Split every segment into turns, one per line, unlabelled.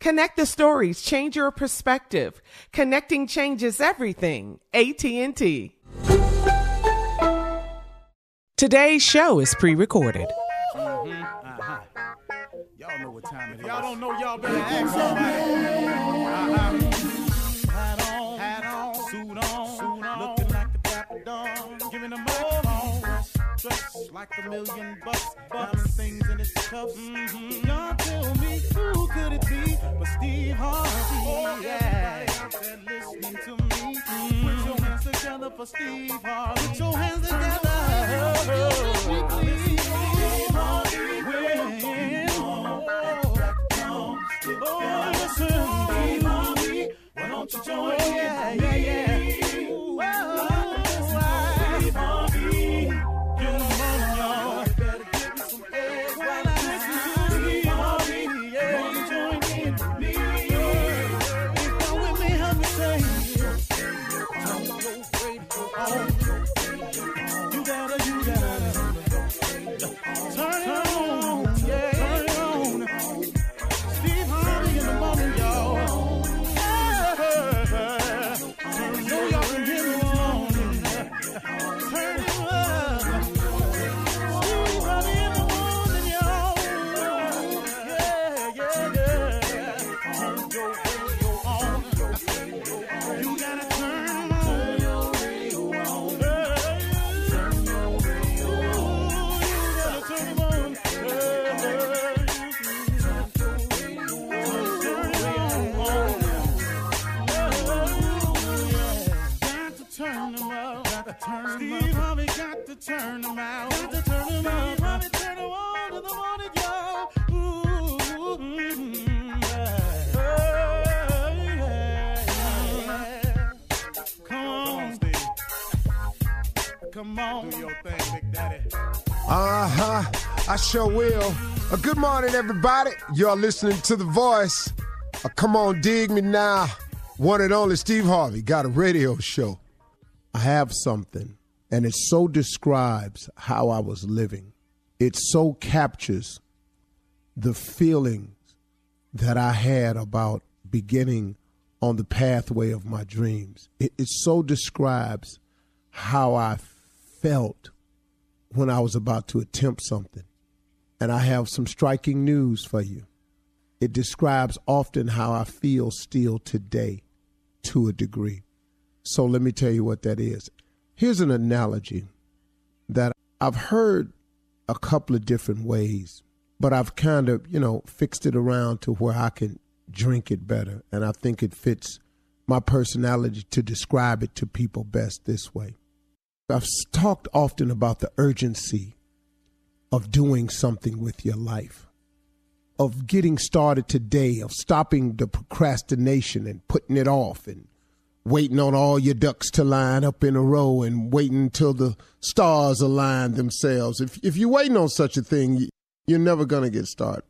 Connect the stories, change your perspective. Connecting changes everything. AT&T. Today's show is pre-recorded. Mm-hmm. Uh-huh.
Y'all know what time it is. Y'all don't know, y'all better. A million bucks, diamond things in his cuffs. Mm-hmm. Y'all tell me who could it be but Steve Harvey? Oh, yeah. Everybody out there listening to me, mm-hmm. put your hands together for Steve Harvey. Put your hands together. Steve Harvey. Oh, listen, Steve Harvey. Why don't you join me? Yeah, yeah, yeah. Ooh, oh, turn around. Got to turn around. Baby, honey, turn around in the morning, y'all. Come on, Do your thing, Big Daddy.
Uh huh. I sure will. Uh, good morning, everybody. Y'all listening to The Voice. Uh, come on, dig me now. One and only Steve Harvey got a radio show. I have something and it so describes how I was living. It so captures the feelings that I had about beginning on the pathway of my dreams. It, it so describes how I felt when I was about to attempt something. And I have some striking news for you. It describes often how I feel still today to a degree. So let me tell you what that is. Here's an analogy that I've heard a couple of different ways, but I've kind of, you know, fixed it around to where I can drink it better. And I think it fits my personality to describe it to people best this way. I've talked often about the urgency of doing something with your life, of getting started today, of stopping the procrastination and putting it off and waiting on all your ducks to line up in a row and waiting until the stars align themselves. If, if you're waiting on such a thing, you're never to get started.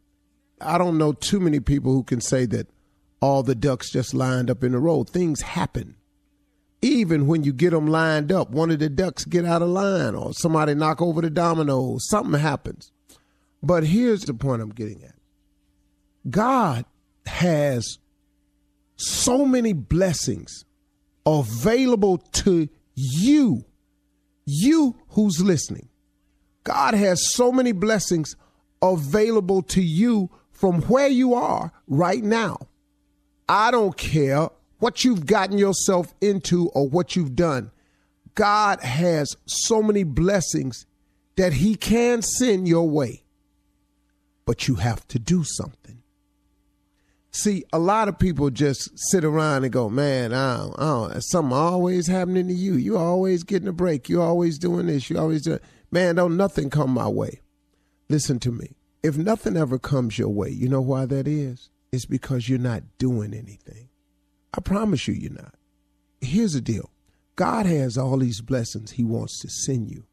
I don't know too many people who can say that all the ducks just lined up in a row. Things happen even when you get them lined up, one of the ducks get out of line or somebody knock over the dominoes, something happens. But here's the point I'm getting at. God has so many blessings available to you, you who's listening. God has so many blessings available to you from where you are right now. I don't care what you've gotten yourself into or what you've done, God has so many blessings that He can send your way. But you have to do something. See, a lot of people just sit around and go, man, I don't, I something always happening to you. You always getting a break. You always doing this. You always doing, man, don't nothing come my way. Listen to me. If nothing ever comes your way, you know why that is? It's because you're not doing anything. I promise you, you're not. Here's the deal God has all these blessings He wants to send you,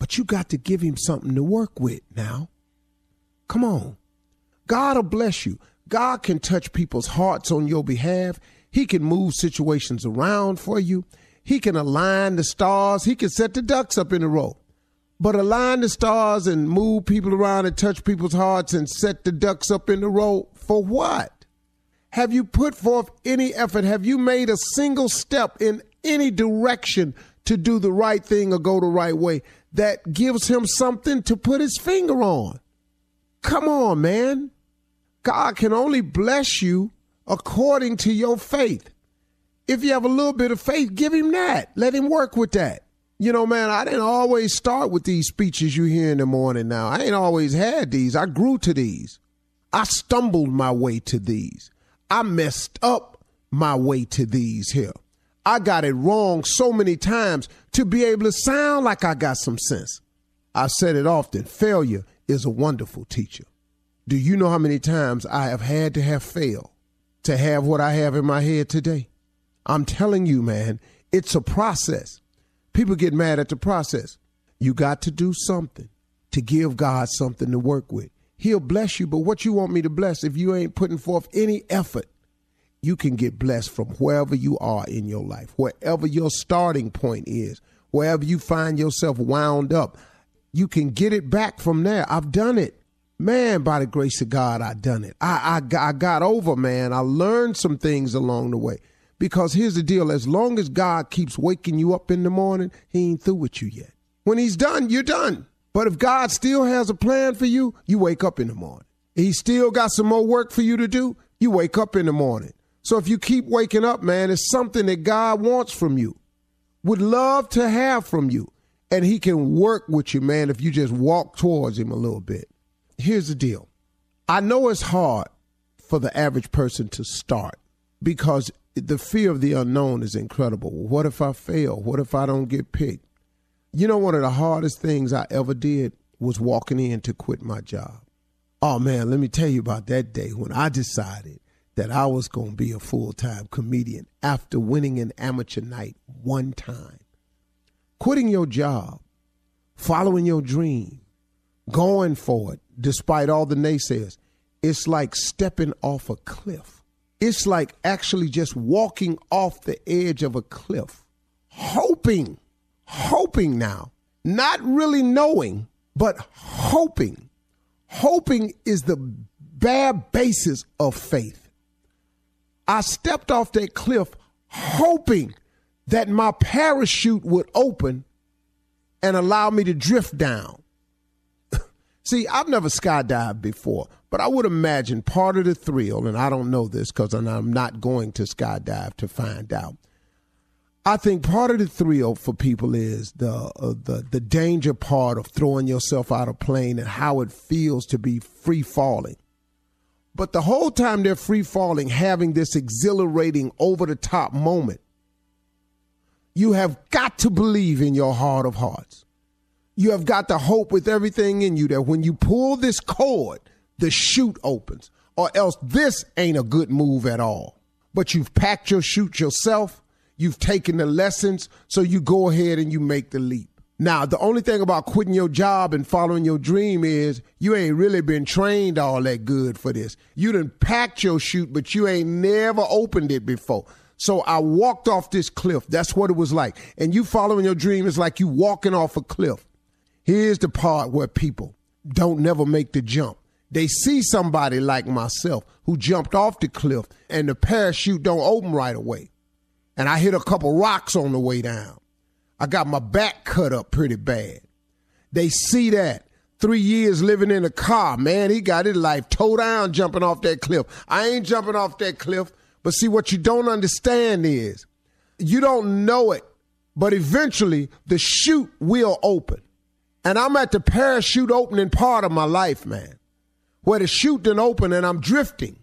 but you got to give Him something to work with now. Come on. God will bless you. God can touch people's hearts on your behalf. He can move situations around for you. He can align the stars. He can set the ducks up in a row. But align the stars and move people around and touch people's hearts and set the ducks up in a row for what? Have you put forth any effort? Have you made a single step in any direction to do the right thing or go the right way that gives him something to put his finger on? Come on, man. God can only bless you according to your faith. If you have a little bit of faith, give him that. Let him work with that. You know, man, I didn't always start with these speeches you hear in the morning now. I ain't always had these. I grew to these. I stumbled my way to these. I messed up my way to these here. I got it wrong so many times to be able to sound like I got some sense. I've said it often failure is a wonderful teacher. Do you know how many times I have had to have failed to have what I have in my head today? I'm telling you, man, it's a process. People get mad at the process. You got to do something to give God something to work with. He'll bless you, but what you want me to bless if you ain't putting forth any effort, you can get blessed from wherever you are in your life, wherever your starting point is, wherever you find yourself wound up. You can get it back from there. I've done it. Man, by the grace of God, I done it. I, I, I got over, man. I learned some things along the way. Because here's the deal as long as God keeps waking you up in the morning, He ain't through with you yet. When He's done, you're done. But if God still has a plan for you, you wake up in the morning. He still got some more work for you to do, you wake up in the morning. So if you keep waking up, man, it's something that God wants from you, would love to have from you. And he can work with you, man, if you just walk towards him a little bit. Here's the deal I know it's hard for the average person to start because the fear of the unknown is incredible. What if I fail? What if I don't get picked? You know, one of the hardest things I ever did was walking in to quit my job. Oh man, let me tell you about that day when I decided that I was going to be a full time comedian after winning an amateur night one time. Quitting your job following your dream, going for it, despite all the naysayers, it's like stepping off a cliff. It's like actually just walking off the edge of a cliff, hoping, hoping now, not really knowing, but hoping. Hoping is the bare basis of faith. I stepped off that cliff hoping that my parachute would open and allow me to drift down. See, I've never skydived before, but I would imagine part of the thrill, and I don't know this because I'm not going to skydive to find out. I think part of the thrill for people is the uh, the the danger part of throwing yourself out of plane and how it feels to be free falling. But the whole time they're free falling, having this exhilarating over the top moment, you have got to believe in your heart of hearts. You have got to hope with everything in you that when you pull this cord, the chute opens, or else this ain't a good move at all. But you've packed your chute yourself, you've taken the lessons, so you go ahead and you make the leap. Now, the only thing about quitting your job and following your dream is you ain't really been trained all that good for this. You done packed your chute, but you ain't never opened it before. So I walked off this cliff. That's what it was like. And you following your dream is like you walking off a cliff. Here's the part where people don't never make the jump. They see somebody like myself who jumped off the cliff and the parachute don't open right away. And I hit a couple rocks on the way down. I got my back cut up pretty bad. They see that. Three years living in a car, man, he got his life towed down jumping off that cliff. I ain't jumping off that cliff. But see, what you don't understand is you don't know it, but eventually the chute will open. And I'm at the parachute opening part of my life, man, where the chute didn't open and I'm drifting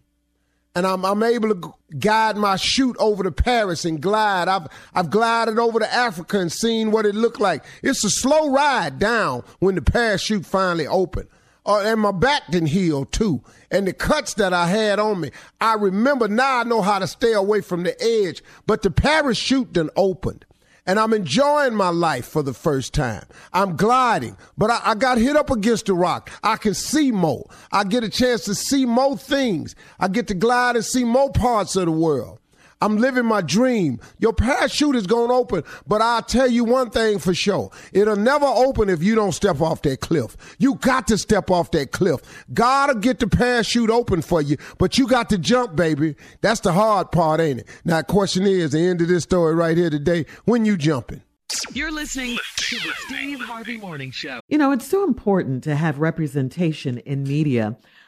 and I'm, I'm able to guide my chute over to Paris and glide. I've, I've glided over to Africa and seen what it looked like. It's a slow ride down when the parachute finally opened. Uh, and my back didn't heal too. And the cuts that I had on me, I remember now I know how to stay away from the edge, but the parachute didn't opened and I'm enjoying my life for the first time. I'm gliding, but I, I, got hit up against a rock. I can see more. I get a chance to see more things. I get to glide and see more parts of the world. I'm living my dream. Your parachute is going to open, but I'll tell you one thing for sure. It'll never open if you don't step off that cliff. You got to step off that cliff. God'll get the parachute open for you, but you got to jump, baby. That's the hard part, ain't it? Now, the question is, the end of this story right here today, when you jumping?
You're listening to the Steve Harvey Morning Show.
You know, it's so important to have representation in media.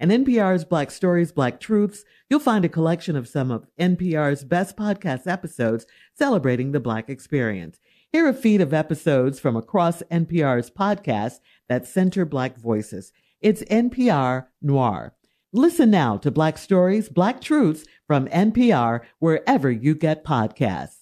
and NPR's Black Stories, Black Truths, you'll find a collection of some of NPR's best podcast episodes celebrating the Black experience. Hear a feed of episodes from across NPR's podcasts that center Black voices. It's NPR Noir. Listen now to Black Stories, Black Truths from NPR wherever you get podcasts.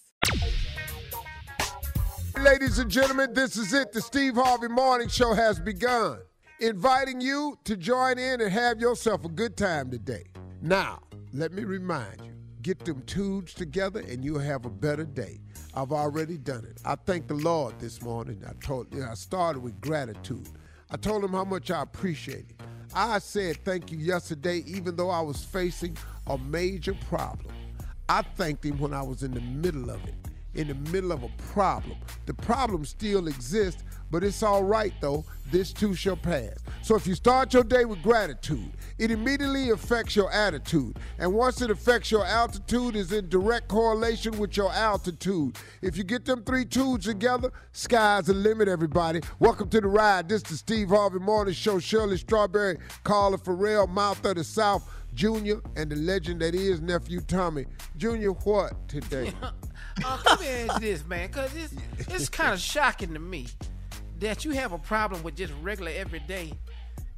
Ladies and gentlemen, this is it. The Steve Harvey Morning Show has begun inviting you to join in and have yourself a good time today. Now, let me remind you get them tubes together and you'll have a better day. I've already done it. I thank the Lord this morning. I told you I started with gratitude. I told him how much I appreciate it. I said thank you yesterday, even though I was facing a major problem. I thanked him when I was in the middle of it, in the middle of a problem. The problem still exists, but it's all right though. This too shall pass. So if you start your day with gratitude, it immediately affects your attitude. And once it affects your altitude, is in direct correlation with your altitude. If you get them three twos together, sky's the limit, everybody. Welcome to the ride. This is the Steve Harvey Morning Show. Shirley Strawberry, Carla Farrell, Mouth of the South, Junior, and the legend that is nephew Tommy. Junior, what today?
Uh, let me ask you this, man, because it's, it's kind of shocking to me that you have a problem with just regular everyday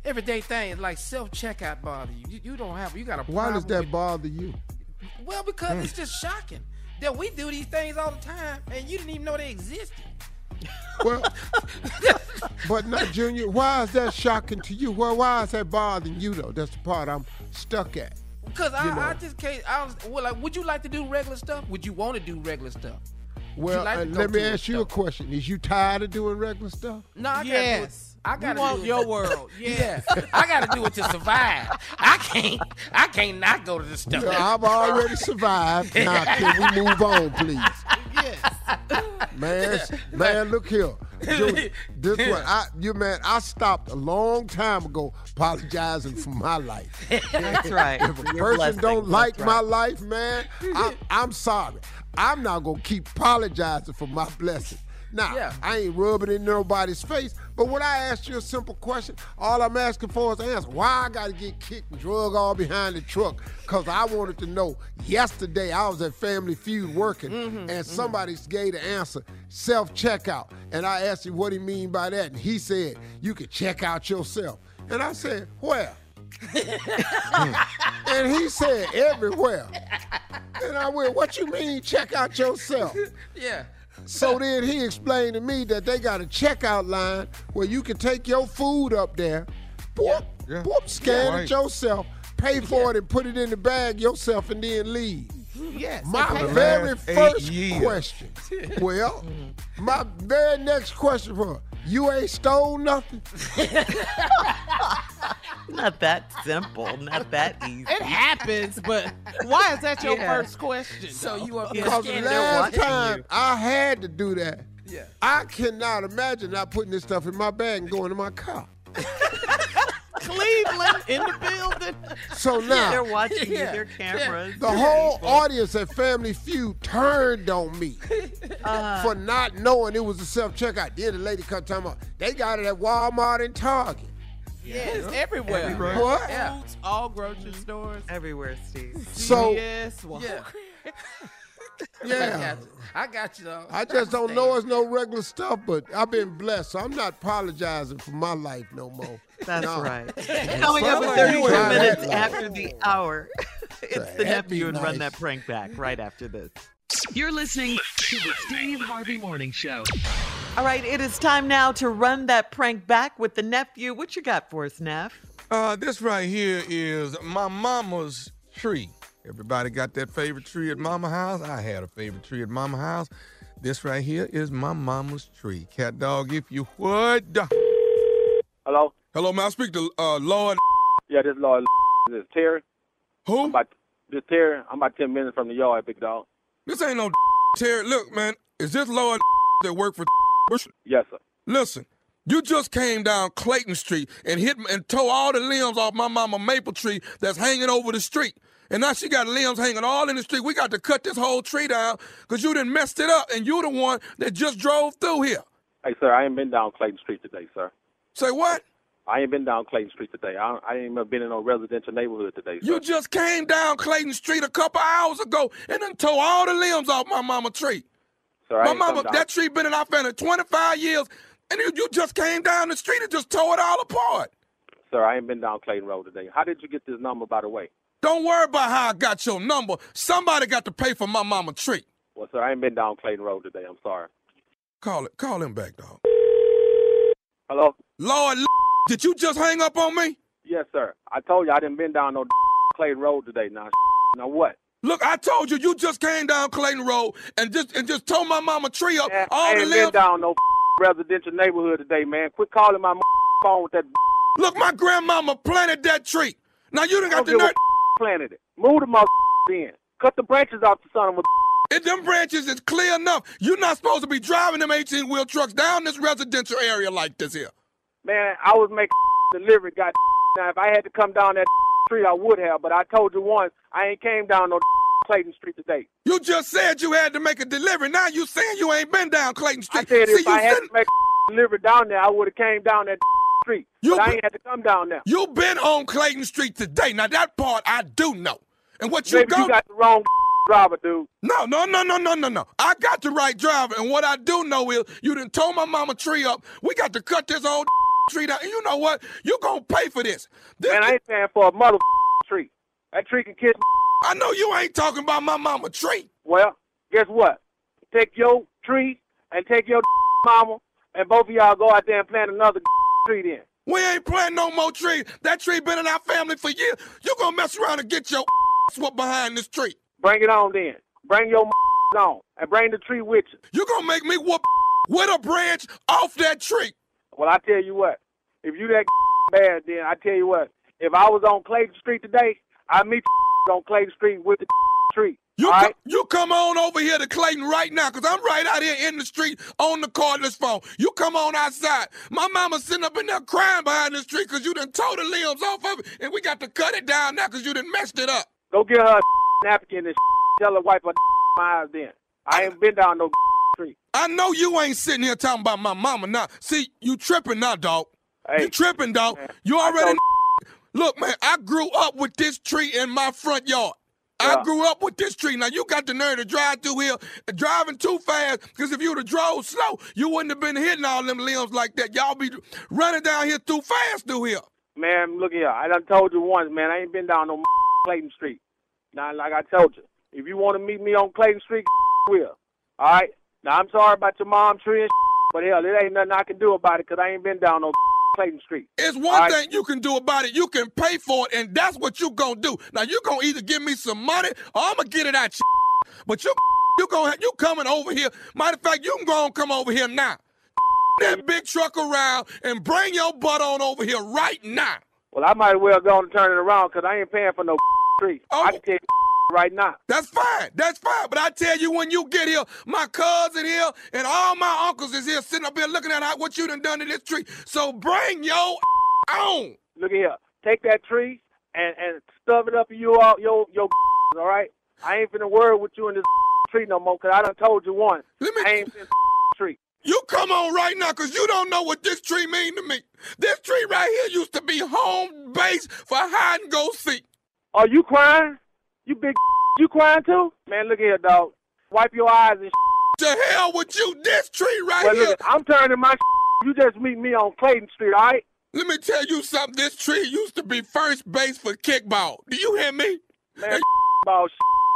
everyday things like self checkout bother you. you. You don't have you got a problem.
Why does that
with-
bother you?
well, because hmm. it's just shocking that we do these things all the time and you didn't even know they existed.
Well, but not Junior. Why is that shocking to you? Well, why is that bothering you though? That's the part I'm stuck at.
Because I, I just can't. I was well, like, would you like to do regular stuff? Would you want to do regular stuff? Would you
Well,
like
uh, let me ask you a question. Is you tired of doing regular stuff?
No, I gotta
Yes.
do it. I gotta
want
do it.
your world.
Yeah, I gotta do it to survive. I can't. I can't not go to the stuff.
Well, I've already survived. Now, can we move on, please?
Yes.
Man, man, look here. Junior, this one, I you man, I stopped a long time ago apologizing for my life.
That's right.
If a person don't like my life, man, I'm, I'm sorry. I'm not gonna keep apologizing for my blessing. Now,
Yeah.
I ain't rubbing in nobody's face, but when I ask you a simple question, all I'm asking for is an answer. Why I gotta get kicked and drug all behind the truck? Cause I wanted to know yesterday I was at Family Feud working mm-hmm, and mm-hmm. somebody gave the answer, self-checkout. And I asked him what he mean by that. And he said, you can check out yourself. And I said, where? and he said, everywhere. And I went, what you mean check out yourself?
Yeah.
So then he explained to me that they got a checkout line where you can take your food up there, boop,
Yeah.
boop, scan
Right.
it yourself, pay for it and put it in the bag yourself and then leave.
Yes.
My
For
very first
years.
question. Well, mm-hmm. my very next question for her, you ain't stole nothing?
Not that simple. Not that easy.
It happens, but why is that your
Yeah.
first question?
So
though?
you are
Because the
standing
last time
you.
I had to do that,
Yeah.
I cannot imagine not putting this stuff in my bag and going to my car.
Cleveland in the building.
So now,
They're watching
Yeah.
you. They're cameras.
The whole audience at Family Feud turned on me
Uh,
for not knowing it was a self checkout. Then the lady come talking about they got it at Walmart and Target.
Yes, everywhere.
Everywhere.
What?
Yeah.
All grocery stores.
everywhere, Steve.
So
CVS, Walmart.
Yeah.
Yeah.
I got you though.
I just don't know it's no regular stuff, but I've been blessed, so I'm not apologizing for my life no more.
That's
No.
right. Coming up
Somewhere
at 32
you were at
minutes after the hour. It's the
That'd
nephew and Run. That Prank Back right after this.
You're listening to the Steve Harvey Morning Show.
All right, it is time now to run that prank back with the nephew. What you got for us, Neff?
Uh, this right here is my mama's tree. Everybody got that favorite tree at mama house? I had a favorite tree at mama house. This right here is my mama's tree. Cat dog, if you would.
Hello?
Hello, may I speak to uh, Lloyd?
Yeah, this is Lloyd. This is Terry.
Who?
I'm about, this Terry. I'm about 10 minutes from the yard, big dog.
This ain't no Terry. Look, man, is this Lloyd that work for
Yes, sir.
Listen, you just came down Clayton Street and hit and tore all the limbs off my mama maple tree that's hanging over the street. And now she got limbs hanging all in the street. We got to cut this whole tree down because you done messed it up and you the one that just drove through here.
Hey, sir, I ain't been down Clayton Street today, sir.
Say what?
I ain't been down Clayton Street today. I, I ain't even been in no residential neighborhood today, sir.
You just came down Clayton Street a couple hours ago and then tore all the limbs off my mama tree.
sir,
My mama, that tree been in our family 25 years and you, you just came down the street and just tore it all apart.
Sir, I ain't been down Clayton Road today. How did you get this number, by the way?
Don't worry about how I got your number. Somebody got to pay for my mama tree.
Well, sir, I ain't been down Clayton Road today. I'm sorry.
Call it. Call him back, dog.
Hello?
Lloyd, did you just hang up on me?
Yes, sir. I told you I didn't been down no Clayton Road today. Now, now what?
Look, I told you you just came down Clayton Road and just and just tore my mama tree up.
Man,
all
I
the
ain't been
limbs.
down no residential neighborhood today, man. Quit calling my phone with that.
Look, my grandmama planted that tree. Now you done got the nerve.
planted it. Move the mother in. Cut the branches off the son of a.
If them branches is clear enough, you're not supposed to be driving them 18 wheel trucks down this residential area like this here.
Man, I was making delivery. Got now if I had to come down that street, I would have. But I told you once, I ain't came down no Clayton Street today.
You just said you had to make a delivery. Now you saying you ain't been down Clayton
I
Street.
said
See,
if I had to make a delivery down there, I would have came down that street.
You
but I ain't had to come down there.
You been on Clayton Street today. Now that part I do know. And what you
Maybe
go
you got the wrong driver, dude.
No, no, no, no, no, no, no. I got the right driver, and what I do know is you done tore my mama tree up. We got to cut this old tree down. And you know what? You gonna pay for this. This-
Man, I ain't paying for a mother tree. That tree can kiss.
I know you ain't talking about my mama tree.
Well, guess what? Take your tree and take your mama, and both of y'all go out there and plant another tree then.
We ain't planting no more trees. That tree been in our family for years. You gonna mess around and get your swept behind this tree.
Bring it on then. Bring your on and bring the tree with you.
You gonna make me whoop with a branch off that tree.
Well, I tell you what. If you that bad, then I tell you what. If I was on Clayton Street today, I'd meet you on Clayton Street with the tree.
You, co- you come on over here to Clayton right now, because I'm right out here in the street on the cordless phone. You come on outside. My mama's sitting up in there crying behind this tree because you done tore the limbs off of it, and we got to cut it down now because you done messed it up.
Go get her a napkin and tell her wipe her eyes then. I ain't been down no.
I know you ain't sitting here talking about my mama now. See, you tripping now, dog.
Hey,
you tripping, dog. You already look, man. I grew up with this tree in my front yard. I grew up with this tree. Now you got the nerve to drive through here, driving too fast. Because if you'd have drove slow, you wouldn't have been hitting all them limbs like that. Y'all be running down here too fast through here.
Man, look here. I done told you once, man. I ain't been down no Clayton Street. Now, like I told you, if you want to meet me on Clayton Street, will. All right. Now I'm sorry about your mom tree and but hell, it ain't nothing I can do about it because I ain't been down no Clayton Street.
It's one
right?
thing you can do about it. You can pay for it, and that's what you gonna do. Now you gonna either give me some money or I'm gonna get it out you. But you you gonna you coming over here. Matter of fact, you can go and come over here now. That big truck around and bring your butt on over here right now.
Well, I might as well go and turn it around because I ain't paying for no tree.
Oh.
I can you right now.
That's fine. That's fine. But I tell you, when you get here, my cousin here and all my uncles is here sitting up here looking at what you done done to this tree. So bring your on.
Look here. Take that tree and and stuff it up in your all your your all right. I ain't finna worry with you in this tree no more because I done told you once.
Let me
I ain't finna tree.
You come on right now, cause you don't know what this tree mean to me. This tree right here used to be home base for hide and go seek.
Are you crying? You big you crying too? Man, look here, dog. Wipe your eyes and
To hell with you, this tree right
well,
here.
look, I'm turning my You just meet me on Clayton Street, all right?
Let me tell you something. This tree used to be first base for kickball. Do you hear me?
Man, about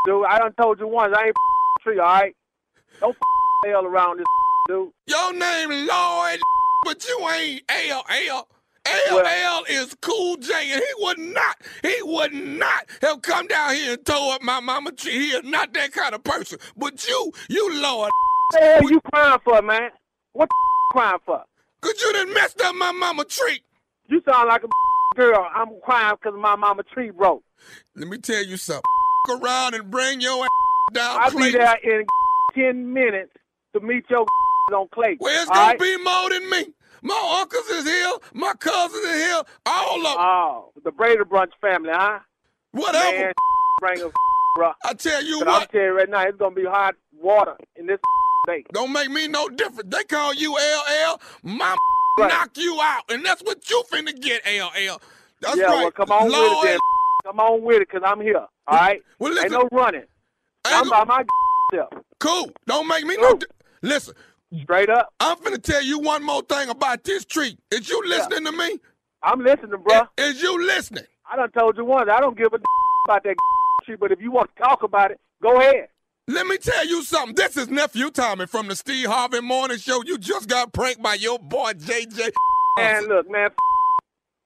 dude. I done told you once. I ain't tree, all right? Don't hell around this dude.
Your name Lloyd, but you ain't L L. LL is Cool J, and he would not, he would not have come down here and tore up my mama tree. He is not that kind of person. But you, you Lloyd,
What the hell you crying for, man? What the crying for?
cause you done messed up my mama tree.
You sound like a girl. I'm crying because my mama tree broke.
Let me tell you something. around and bring your ass down.
I'll be
Clayton.
there in 10 minutes to meet your on Clayton.
Well, it's gonna
right?
be more than me. My uncles is here, my cousins is here, all of them.
Oh, the Brady Bunch family, huh?
Whatever.
Man, bring a bro.
I tell you
But I'm telling you right now, it's gonna be hot water in this day.
Don't make me no different. They call you LL, my
Right.
knock you out, and that's what you finna get, LL. That's
yeah,
right.
well, come on
Lloyd,
with it then. Come on with it, cause I'm here. All right.
Well,
Ain't no running. I'm by my self.
cool. Don't make me no. Di- listen,
Straight up.
I'm finna tell you one more thing about this tree. Is you listening to me?
I'm listening, bro.
Is you listening?
I done told you once. I don't give a about that shit, but if you want to talk about it, go ahead.
Let me tell you something. This is nephew Tommy from the Steve Harvey Morning Show. You just got pranked by your boy JJ.
And look, man.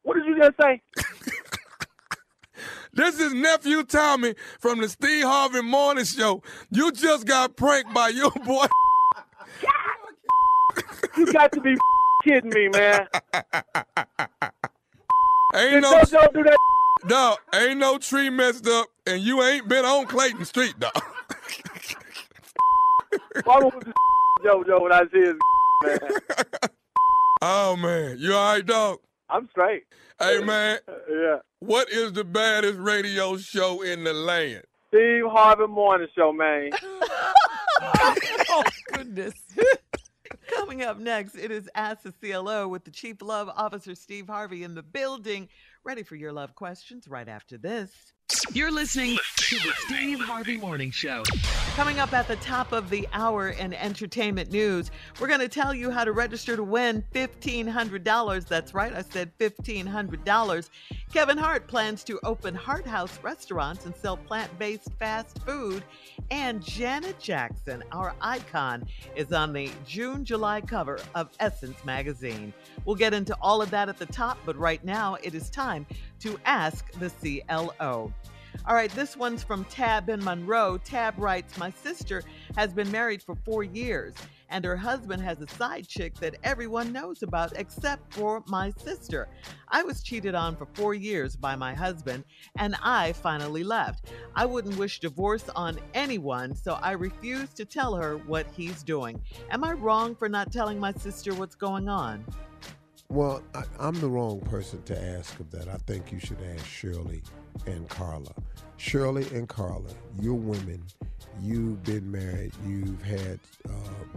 What did you just say?
This is nephew Tommy from the Steve Harvey Morning Show. You just got pranked by your boy.
You got to be kidding me, man.
Ain't
Did
no,
JoJo do that?
no, ain't no tree messed up, and you ain't been on Clayton Street, dog.
Why was this JoJo when I see his man?
Oh man, you all right, dog?
I'm straight.
Hey man,
Yeah.
what is the baddest radio show in the land?
Steve Harvey Morning Show, man.
oh, goodness. Coming up next, it is Ask the CLO with the Chief Love Officer Steve Harvey in the building. Ready for your love questions right after this.
You're listening to the Steve Harvey Morning Show.
Coming up at the top of the hour in entertainment news, we're going to tell you how to register to win $1,500. That's right, I said $1,500. Kevin Hart plans to open Hart House restaurants and sell plant based fast food. And Janet Jackson, our icon, is on the June July cover of Essence magazine. We'll get into all of that at the top, but right now it is time to ask the CLO. All right, this one's from Tab in Monroe. Tab writes My sister has been married for four years, and her husband has a side chick that everyone knows about except for my sister. I was cheated on for four years by my husband, and I finally left. I wouldn't wish divorce on anyone, so I refuse to tell her what he's doing. Am I wrong for not telling my sister what's going on?
Well, I, I'm the wrong person to ask of that. I think you should ask Shirley and Carla. Shirley and Carla, you're women. You've been married. You've had, uh,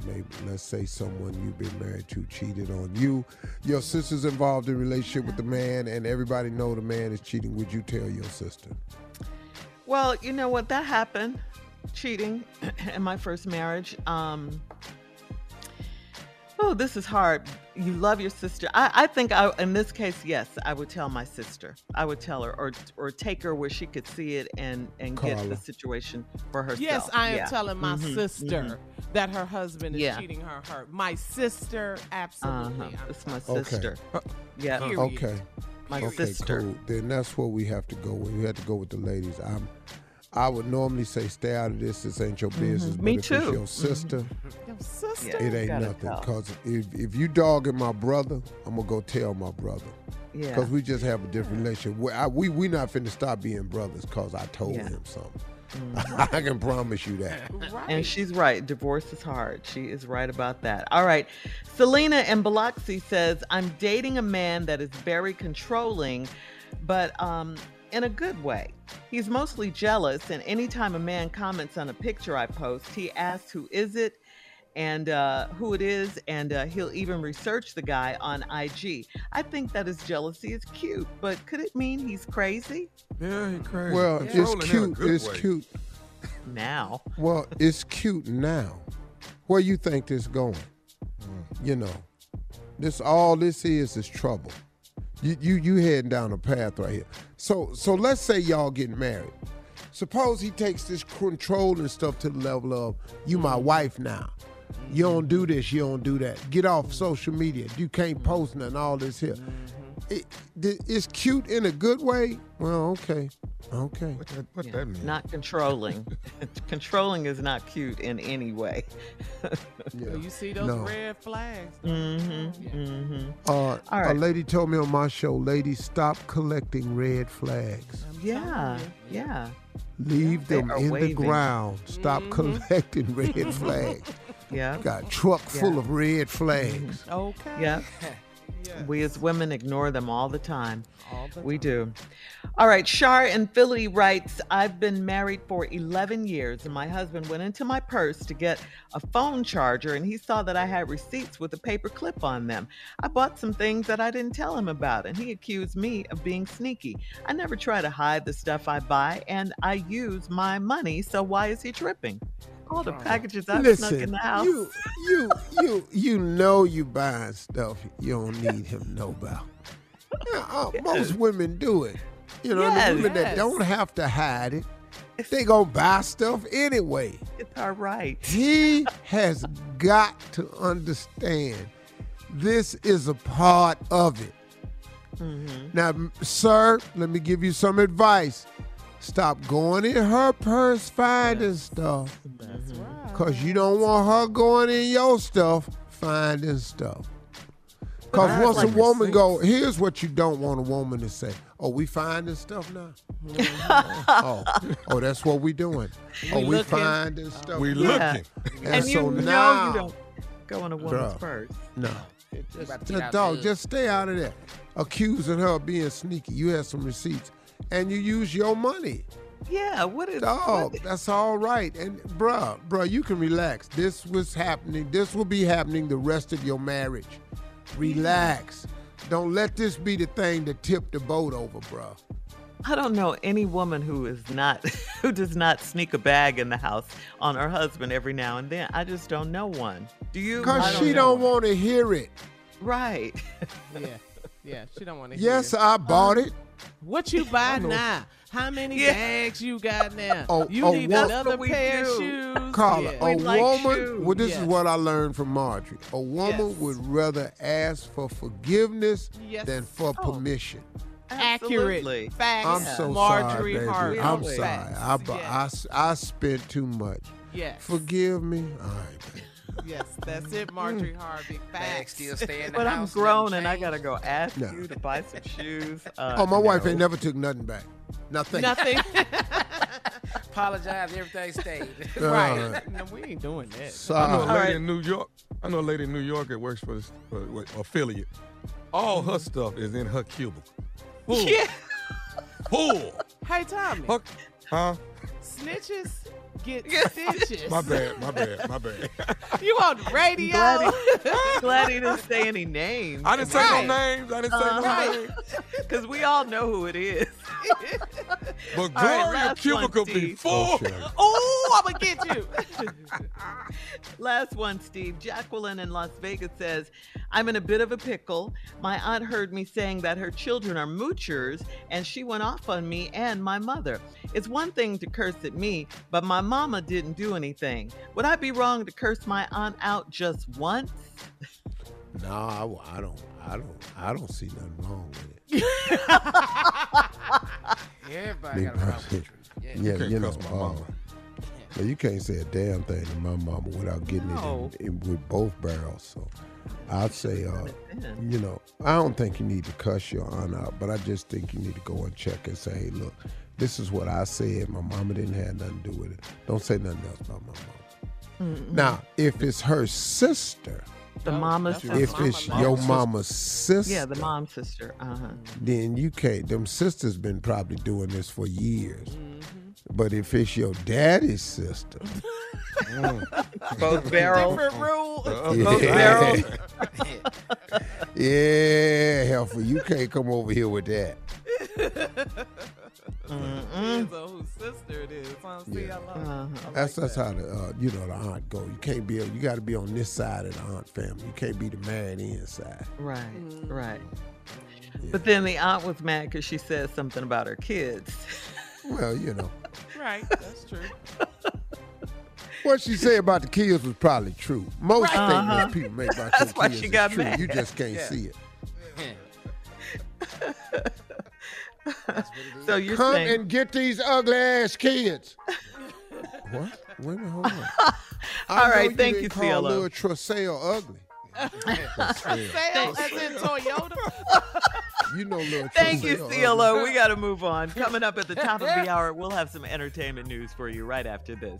maybe let's say, someone you've been married to cheated on you. Your sister's involved in relationship with the man, and everybody know the man is cheating. Would you tell your sister?
Well, you know what? That happened. Cheating in my first marriage. Um, oh, this is hard. You love your sister. I, I think I, in this case, yes, I would tell my sister. I would tell her, or or take her where she could see it and and get the situation for herself.
Yes, I am
Yeah.
telling my
Mhm,
sister
mhm.
that her husband is
Yeah.
cheating her. Her, my sister, absolutely.
Uh-huh. It's my
telling-
sister. Yeah.
Period.
Okay.
My
okay,
sister.
Cool. Then that's what we have to go with. We have to go with the ladies. I'm. I would normally say stay out of this. This ain't your business.
Mm-hmm. Me
but if
too.
It's your sister.
Your sister.
It ain't nothing.
tell.
Cause if if you dogging my brother, I'm gonna go tell my brother.
Yeah.
Cause we just have a different relationship. We I, we, we not finna stop being brothers. Cause I told
Yeah.
him something.
Mhm.
I can promise you that. Right.
And she's right. Divorce is hard. She is right about that. All right. Selena in Biloxi says, I'm dating a man that is very controlling, but um, in a good way. He's mostly jealous, and anytime a man comments on a picture I post, he asks who is it and uh, who it is, and uh, he'll even research the guy on IG. I think that his jealousy is cute, but could it mean he's crazy?
Yeah, he's crazy.
Well,
Controlling
it's cute. It's
way.
cute.
Now.
Well, it's cute now. Where you think this going? You know, this all this is is trouble. You you you heading down a path right here. So so let's say y'all getting married. Suppose he takes this control and stuff to the level of you my wife now. You don't do this, you don't do that. Get off social media. You can't post nothing. All this here. It, it's cute in a good way. Well, okay, okay. What
that, what
Yeah, Not controlling. controlling is not cute in any way.
So you see those
No.
red flags?
Mm-hmm. Mm-hmm.
Uh,
All
A lady told me on my show, ladies, stop collecting red flags.
Yeah, yeah.
Leave
They
them
are
in the ground. Stop collecting red flags.
Yeah.
Got a truck full of red flags.
Okay.
Yeah. We as women ignore them all the time.
All the
we do. All right, Shar in Philly writes I've been married for 11 years, and my husband went into my purse to get a phone charger, and he saw that I had receipts with a paper clip on them. I bought some things that I didn't tell him about, and he accused me of being sneaky. I never try to hide the stuff I buy, and I use my money, so why is he tripping? All the packages I've snuck in
Listen,
the house.
you, you, you, you know you buying stuff you don't need him to know about. Yeah, uh, Most women do it. You know,
Yes.
the women that don't have to hide it, they gonna buy stuff anyway.
It's all right.
He has got to understand this is a part of it.
Mm-hmm.
Now, sir, let me give you some advice. Stop going in her purse finding stuff.
That's mm-hmm. right.
Because you don't want her going in your stuff finding stuff. Because
That's
once a woman
receipts.
go, here's what you don't want a woman to say. Oh, we finding stuff now? Mm-hmm. oh, oh, that's what we doing. Oh,
We
we
looking.
finding stuff.
We
now.
looking.
And,
And you
so
know
now,
you don't go in a woman's
Bruh.
purse.
no.
About
Just,
get
dog,
there.
just stay out of that. accusing her of being sneaky. You had some receipts, and you use your money.
Yeah, what is
Dog,
what-
that's all right. And bruh, bruh, you can relax. This was happening. This will be happening the rest of your marriage. Relax. Don't let this be the thing that tipped the boat over, bruh.
I don't know any woman who is not who does not sneak a bag in the house on her husband every now and then. I just don't know one. Do you?
Because she
know
don't want to hear it.
Right.
Yeah, yeah. She don't want to. Hear it. Yes.
I bought it.
What you buy now? How many
Yeah.
bags you got now?
Oh,
you
oh,
need
what-
another
That's what we
pair of shoes.
Carla,
Yeah.
a
We like
woman,
shoes.
well, this
Yes.
is what I learned from Marjorie. A woman
Yes.
would rather ask for forgiveness
Yes.
than for
Oh.
permission.
accurate
Absolutely.
facts.
I'm so
Marjorie
sorry, baby. I'm sorry. I, bu-
Yes.
I s- I spent too much.
Yes.
Forgive me. All right, baby.
Yes, that's it, Marjorie Harvey.
Bag
Facts.
still stay in the
But I'm
house.
grown and I gotta go ask
No.
you to buy some shoes. Uh,
Oh, my wife
no.
ain't never took nothing back. Nothing.
Nothing.
Apologize, everything stayed.
All
right.
right.
No, we ain't doing that.
So, I know a lady
right.
in New York. I know a lady in New York that works for this uh, what, affiliate. All her stuff is in her cubicle. Full.
Yeah.
Full.
Hey, Tommy.
Her, huh?
Snitches get stitches.
My bad. My bad. My bad.
You on radio?
Glad he, glad he didn't say any names.
I didn't say
Right.
no names. I didn't say
Uh-huh.
no names.
Because we all know who it is.
But
All right,
Gloria
last one,
cubicle be
Steve.
Oh, I'm gonna get you.
Last one, Steve. Jacqueline in Las Vegas says, I'm in a bit of a pickle. My aunt heard me saying that her children are moochers, and she went off on me and my mother. It's one thing to curse at me, but my mama didn't do anything. Would I be wrong to curse my aunt out just once?
No, I, I don't. I don't. I don't see nothing wrong with it.
Everybody got a problem
personally.
with. Yeah.
Yeah,
can't
you know.
cuss my
uh,
mama.
but you can't say a damn thing to my mama without getting
No.
it in, in, with both barrels. So I'd say, uh, you know, I don't think you need to cuss your aunt out, but I just think you need to go and check and say, hey, look, this is what I said. My mama didn't have nothing to do with it. Don't say nothing else about my mama. Now, if it's her sister,
The mama
that's
sister.
if it's
loves.
your mama's sister,
Yeah, the mom sister. Uh-huh.
then you can't. Them sisters been probably doing this for years. But if it's your daddy's sister,
Both barrels.
Different rule.
Both barrels.
yeah, Helfer, you can't come over here with that.
Depends on whose sister it is. Huh? See, I love
Uh-huh.
I
That's
like
that's
that.
how the uh, you know the aunt go. You can't be. You got to be on this side of the aunt family. You can't be the married in side.
Right,
Mm.
right. But then the aunt was mad because she said something about her kids.
Well, you know
Right, that's true.
what she said about the kids was probably true. Most
Right.
statements
Uh-huh.
people make about
That's
your
why
kids
she
is
got
true.
mad.
You just can't
Yeah.
see it.
So you're
Come
saying
and get these ugly ass kids. what? Wait a minute, hold on. I
All
know
right, thank
didn't
you,
call
CLO.
Little Trusell ugly.
Sale as in Toyota.
You know, little
Thank you,
Trusell
CLO.
ugly.
We got to move on. Coming up at the top of the hour, we'll have some entertainment news for you right after this.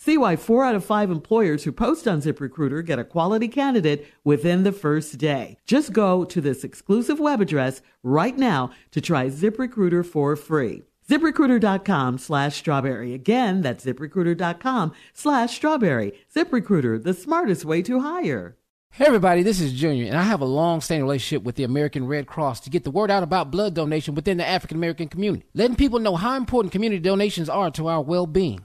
See why four out of five employers who post on ZipRecruiter get a quality candidate within the first day. Just go to this exclusive web address right now to try ZipRecruiter for free. ZipRecruiter.com slash strawberry. Again, that's ZipRecruiter.com slash strawberry. ZipRecruiter, the smartest way to hire.
Hey everybody, this is Junior, and I have a long-standing relationship with the American Red Cross to get the word out about blood donation within the African American community, letting people know how important community donations are to our well-being.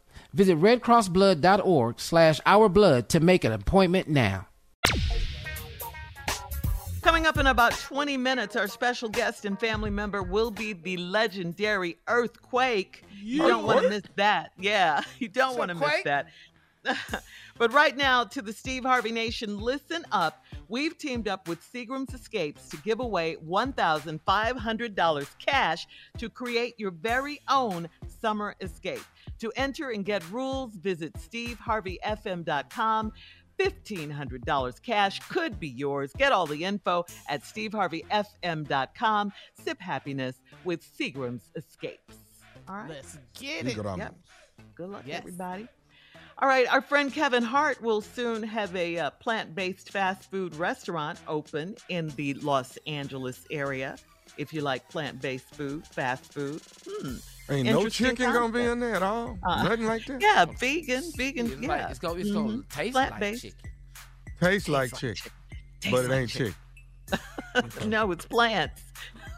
Visit redcrossblood.org slash ourblood to make an appointment now.
Coming up in about 20 minutes, our special guest and family member will be the legendary Earthquake. You don't want to miss that. Yeah, you don't want to miss that. but right now, to the Steve Harvey Nation, listen up. We've teamed up with Seagram's Escapes to give away $1,500 cash to create your very own summer escape. To enter and get rules, visit steveharveyfm.com. $1,500 cash could be yours. Get all the info at steveharveyfm.com. Sip happiness with Seagram's Escapes. All right.
Let's get it.
Yep. Good luck, yes. everybody. All right, our friend Kevin Hart will soon have a uh, plant based fast food restaurant open in the Los Angeles area. If you like plant based food, fast food. Hmm.
Ain't no chicken gonna be in there at all. Uh, Nothing like that.
Yeah, vegan, vegan.
It's
yeah,
like, it's gonna, it's gonna
Mhm.
taste
Plant-based.
like chicken.
Tastes like chicken, but it
like
ain't chicken.
no, it's plants.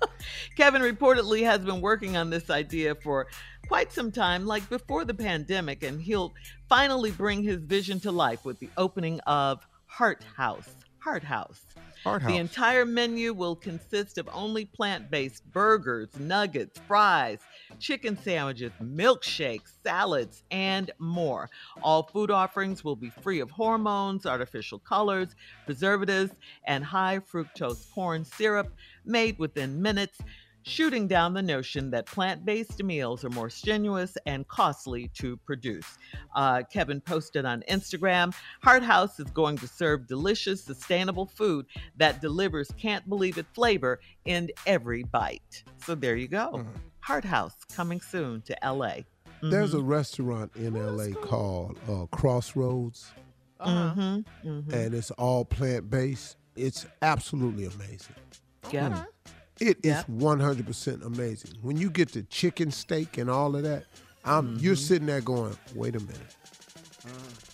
Kevin reportedly has been working on this idea for quite some time, like before the pandemic, and he'll finally bring his vision to life with the opening of Hart House. Hart House.
Heart
The
House.
entire menu will consist of only plant based burgers, nuggets, fries, chicken sandwiches, milkshakes, salads, and more. All food offerings will be free of hormones, artificial colors, preservatives, and high fructose corn syrup made within minutes. Shooting down the notion that plant based meals are more strenuous and costly to produce. Uh, Kevin posted on Instagram Hart House is going to serve delicious, sustainable food that delivers can't believe it flavor in every bite. So there you go. Hart House coming soon to LA.
There's a restaurant in LA called uh, Crossroads,
hmm hmm
and it's all plant based. It's absolutely amazing.
Yeah.
It is
Yep.
100% amazing. When you get the chicken steak and all of that, I'm, you're
Mm-hmm.
sitting there going, wait a minute.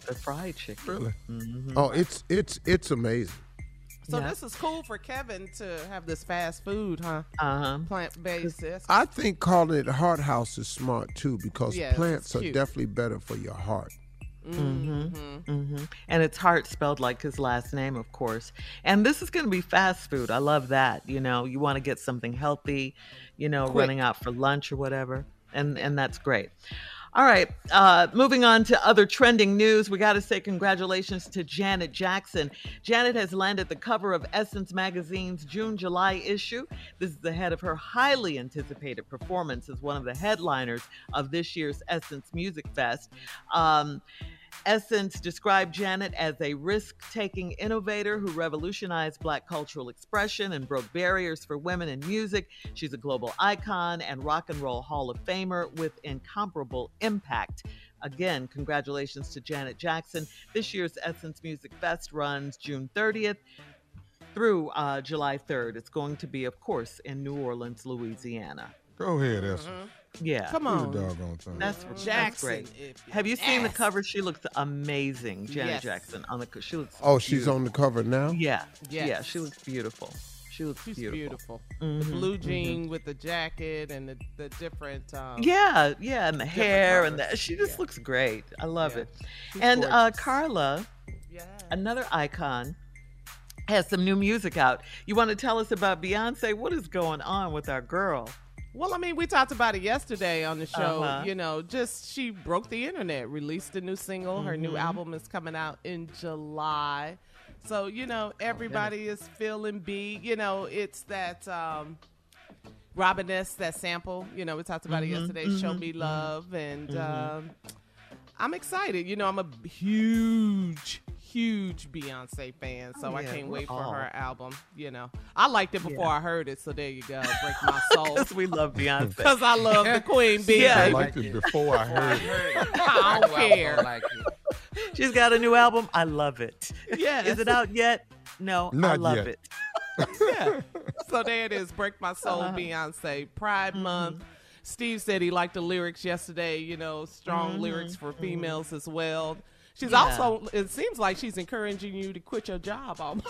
The fried chicken.
Really?
Mhm.
Oh, it's it's it's amazing.
So
Yeah.
this is cool for Kevin to have this fast food, huh?
Uh-huh.
Plant based.
I think calling it Hart House is smart too because
Yes,
plants are definitely better for your heart.
Mm-hmm. Mm-hmm. And it's Hart spelled like his last name, of course. And this is going to be fast food. I love that. You know, you want to get something healthy, you know,
Quick.
running out for lunch or whatever. And and that's great. All right, uh, moving on to other trending news. We got to say congratulations to Janet Jackson. Janet has landed the cover of Essence magazine's June July issue. This is ahead of her highly anticipated performance as one of the headliners of this year's Essence Music Fest. Um, Essence described Janet as a risk taking innovator who revolutionized Black cultural expression and broke barriers for women in music. She's a global icon and rock and roll Hall of Famer with incomparable impact. Again, congratulations to Janet Jackson. This year's Essence Music Fest runs June 30th through uh, July 3rd. It's going to be, of course, in New Orleans, Louisiana.
Go ahead, Esther.
Yeah.
Come on.
the doggone thing.
That's, that's
Jackson,
great. Have you seen the
ask.
cover? She looks amazing, Janet
Yes.
Jackson. On the she looks.
Oh, she's
beautiful.
on the cover now.
Yeah, yeah, she looks beautiful. She looks
She's
beautiful.
beautiful. The
Mhm,
blue
mhm.
jean with the jacket and the, the different. Um,
Yeah, yeah, and the hair and
colors.
that. She just
Yeah.
looks great. I love
Yeah.
it.
She's
and uh,
gorgeous.
Carla,
Yeah.
another icon, has some new music out. You want to tell us about Beyonce? What is going on with our girl?
Well, I mean, we talked about it yesterday on the show.
Uh-huh.
You know, just she broke the internet, released a new single. Her new
Mhm.
album is coming out in July. So, you know, everybody is feeling B. You know, it's that um Robin S. that sample. You know, we talked about
Mhm,
it yesterday. Show
mhm,
Me
mhm,
Love. And
mhm.
um I'm excited. You know, I'm a huge, huge Beyonce fan, so
Oh,
I can't
we're
wait for her album. You know, I liked it before
Yeah.
I heard it, so there you go. Break my soul.
Because we love Beyonce.
Because I love the Queen Bee.
Yeah.
I
baby.
liked it before I heard it.
I don't care.
Like.
She's got a new album. I love it.
Yeah.
Is it out yet? No, I
Not
love
yet.
it.
yeah. So there it is. Break my soul,
Uh-huh.
Beyonce. Pride Month. Steve said he liked the lyrics yesterday. You know, strong lyrics for females as well. She's
Yeah.
also. It seems like she's encouraging you to quit your job almost.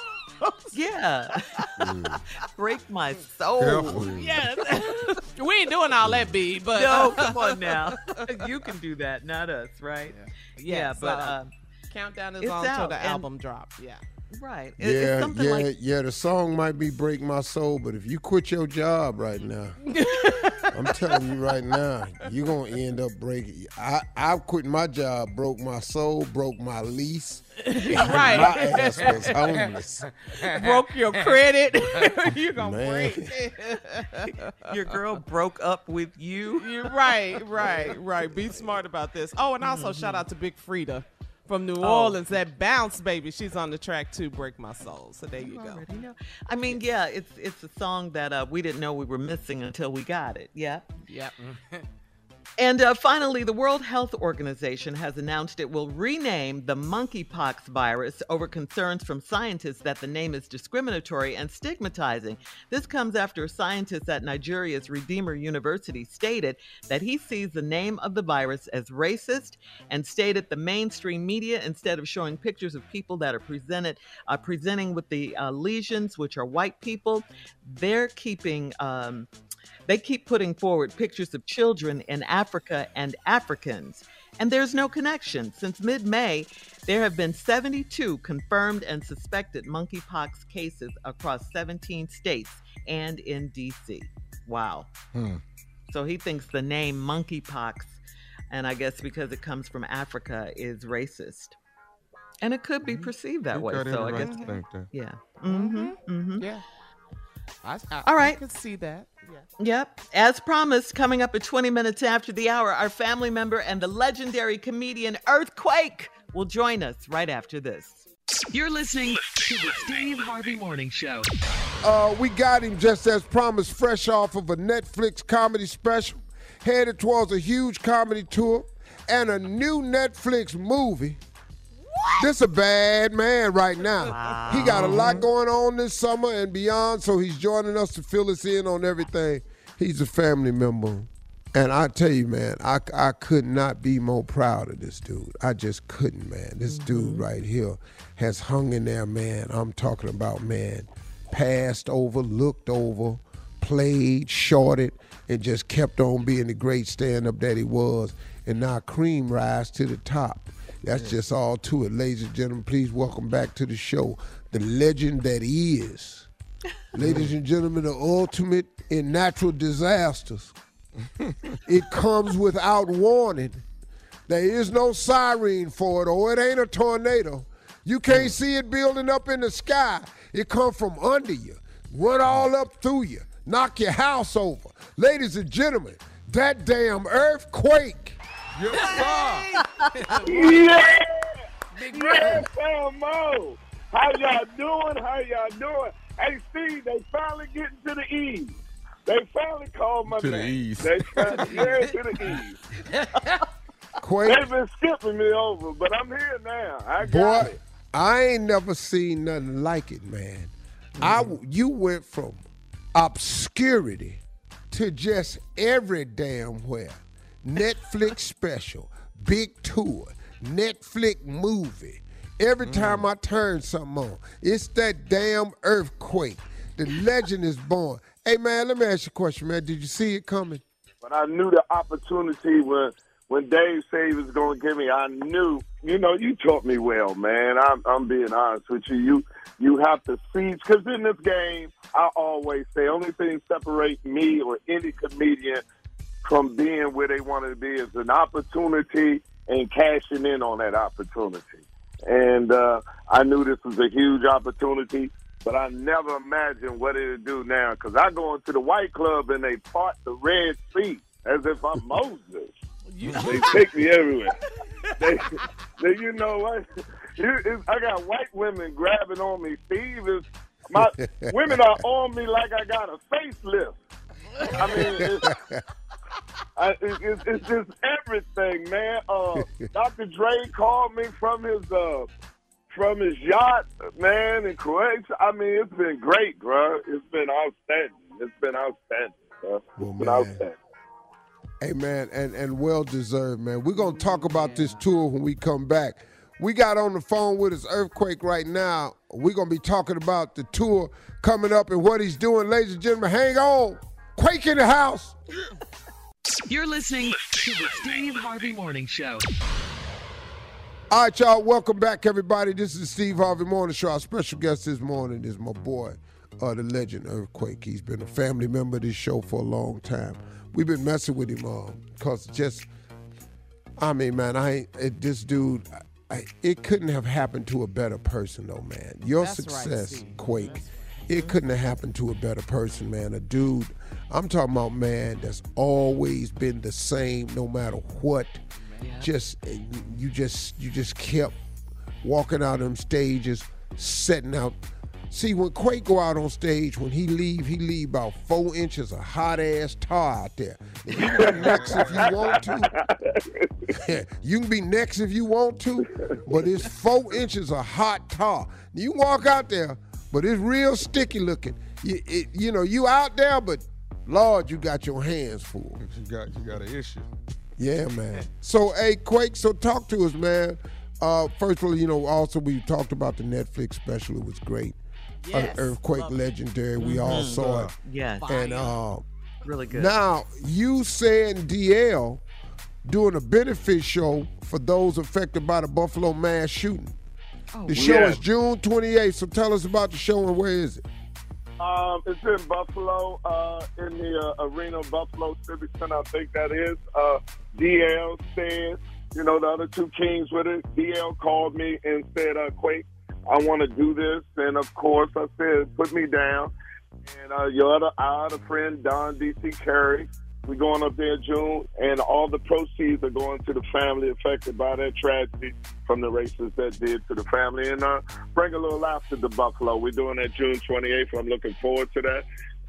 Yeah. Break my soul.
Careful.
yes. we ain't doing all that, B. But
No, come on now. You can do that, not us, right? Yeah,
Yeah,
but
so-
uh,
countdown is on until the
and-
album drop. Yeah.
Right. It- it's
Yeah,
something
yeah,
like
yeah. The song might be "Break My Soul," but if you quit your job right now, I'm telling you right now, you're gonna end up breaking. I I quit my job, broke my soul, broke my lease.
Right.
My ass was homeless.
Broke your credit. You're gonna
Man.
break.
your girl broke up with you.
You're right, right, right. Be smart about this. Oh, and also shout mm-hmm. out to Big Freedia from New
Oh.
Orleans. That bounce, baby. She's on the track to Break my soul. So there you go.
Already know. I mean, yeah, it's it's a song that uh, we didn't know we were missing until we got it. Yeah.
Yep.
And uh, finally, the World Health Organization has announced it will rename the monkeypox virus over concerns from scientists that the name is discriminatory and stigmatizing. This comes after a scientist at Nigeria's Redeemer University stated that he sees the name of the virus as racist and stated the mainstream media, instead of showing pictures of people that are presented uh, presenting with the uh, lesions, which are white people, they're keeping. Um, they keep putting forward pictures of children in Africa and Africans. And there's no connection. Since mid May, there have been 72 confirmed and suspected monkeypox cases across 17 states and in DC. Wow.
Hmm.
So he thinks the name monkeypox, and I guess because it comes from Africa, is racist. And it could be perceived that
You
way. So I
every right
guess,
to think that.
yeah. Mm-hmm. Mm-hmm.
Yeah. I, I,
All right.
I could see that. Yeah.
Yep. As promised, coming up at 20 minutes after the hour, our family member and the legendary comedian Earthquake will join us right after this.
You're listening to the Steve Harvey Morning Show.
Uh, we got him just as promised, fresh off of a Netflix comedy special, headed towards a huge comedy tour and a new Netflix movie. This a bad man right now. He got a lot going on this summer and beyond, so he's joining us to fill us in on everything. He's a family member. And I tell you, man, I, I could not be more proud of this dude. I just couldn't, man. This mm-hmm. dude right here has hung in there, man. I'm talking about, man, passed over, looked over, played, shorted, and just kept on being the great stand up that he was. And now cream rise to the top. That's just all to it. Ladies and gentlemen, please welcome back to the show the legend that is. Ladies and gentlemen, the ultimate in natural disasters. it comes without warning. There is no siren for it, or it ain't a tornado. You can't mm. see it building up in the sky. It come from under you, run mm. all up through you, knock your house over. Ladies and gentlemen, that damn earthquake.
Yes,
Yeah. Yes, Mo. How y'all doing? How y'all doing? Hey, Steve, they finally getting to the E's. They finally called my
To the
name.
E's.
They finally, yeah, to the E's.
Quake.
They've been skipping me over, but I'm here now. I got
Boy,
it.
I ain't never seen nothing like it, man. I mm-hmm. you went from obscurity to just every damn where. Netflix special, big tour, Netflix movie. Every mm. time I turn something on, it's that damn earthquake. The legend is born. Hey man, let me ask you a question, man. Did you see it coming?
But I knew the opportunity when when Dave said he was going to give me. I knew, you know, you taught me well, man. I'm I'm being honest with you. You you have to seize because in this game, I always say only thing separate me or any comedian from being where they wanted to be is an opportunity and cashing in on that opportunity. And uh, I knew this was a huge opportunity, but I never imagined what it'd do now. Because I go into the White Club and they part the Red Sea as if I'm Moses. they take me everywhere. They, Now, you know what? You- I got white women grabbing on me. Steve is my women are on me like I got a facelift. I mean, it's, I, it, it's, it's just everything, man. Uh, Dr. Dre called me from his uh, from his yacht, man, in Croatia. I mean, it's been great, bro. It's been outstanding. It's been outstanding, bro. It's
Well,
been
man.
outstanding.
Hey man, and and well deserved, man. We're gonna talk about this tour when we come back. We got on the phone with us Earthquake right now. We're gonna be talking about the tour coming up and what he's doing, ladies and gentlemen. Hang on, Quake in the house.
You're listening to the Steve Harvey Morning Show.
All right, y'all. Welcome back, everybody. This is the Steve Harvey Morning Show. Our special guest this morning is my boy, uh, the legend Earthquake. He's been a family member of this show for a long time. We've been messing with him uh, cause just, I mean, man, I it, this dude. I, it couldn't have happened to a better person, though, man. Your
That's
success,
Steve.
Quake. It couldn't have happened to a better person, man. A dude, I'm talking about, man, that's always been the same no matter what. Just eh, you just you just kept walking out them stages, setting out. See, when Quake go out on stage, when he leave, he leave about four inches of hot ass tar out there. And you can be next if you want to. you can be next if you want to, but it's four inches of hot tar. You walk out there, but it's real sticky looking. You, it, you know, you out there, but Lord, you got your hands full.
You got you got an issue.
Yeah, man. So, hey, Quake, so talk to us, man. Uh, first of all, you know, also we talked about the Netflix special. It was great. Uh,
Yes,
Earthquake
loved it.
legendary. We all
Mhm.
saw it.
Yes.
And uh,
Really good.
now you saying DL doing a benefit show for those affected by the Buffalo mass shooting.
Oh,
the show
yes.
is June 28th. So tell us about the show and where is it?
Um, it's in Buffalo, uh, in the uh, arena, Buffalo Civic Center, I think that is. Uh, DL said, you know, the other two kings with it. DL called me and said, uh, Quake, I want to do this. And of course, I said, put me down. And uh, your other, our other friend, Don D.C. Curry, we're going up there in June, and all the proceeds are going to the family affected by that tragedy from the races that did to the family. And uh, bring a little laughter to the Buffalo. We're doing that June 28th. I'm looking forward to that.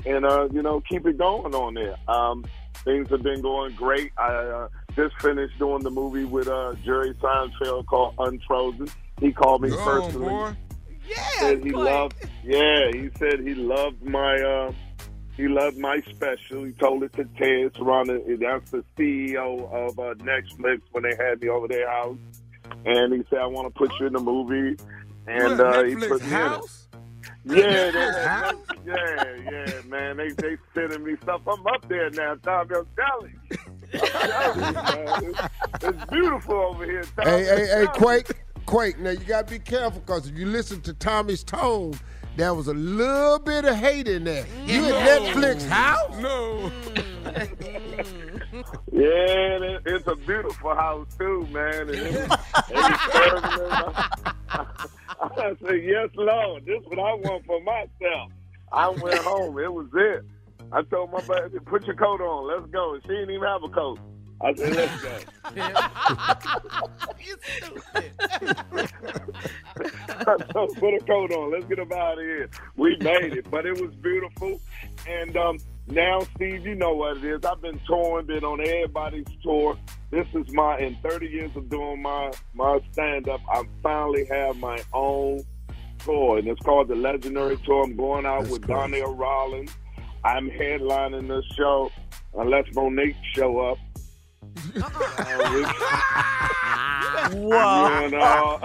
And, uh, you know, keep it going on there. Um, things have been going great. I uh, just finished doing the movie with uh, Jerry Seinfeld called Unfrosted. He called me
Go on,
personally.
boy.
said he loved. Yeah, he said he loved my. Uh, he loved my special. He told it to Ted Sarandos. That's the CEO of uh, Netflix when they had me over their house, and he said, "I want to put you in the movie." And
What,
uh, he put me
house?
in it. Yeah, they, yeah, yeah, man. They they sending me stuff. I'm up there now, Tom. I'm telling you. I'm telling you, man. It's, it's beautiful over here. Tom.
Hey, hey, hey. Quake, Quake. Now you gotta be careful because if you listen to Tommy's tone, there was a little bit of hate in there. You at Netflix house?
No.
Yeah, it's a beautiful house too, man. And it, it's permanent. I said, "Yes, Lord, this is what I want for myself." I went home. It was it. I told my buddy, "Put your coat on. Let's go." And she didn't even have a coat. I said, "Let's go." so put a coat on. Let's get up out of here. We made it, but it was beautiful. And um, now, Steve, you know what it is. I've been touring, been on everybody's tour. This is my in 30 years of doing my my stand up. I finally have my own tour, and it's called the Legendary Tour. I'm going out with Donnell Rawlings. I'm headlining this show unless Mo'Nique show up.
Whoa.
You know,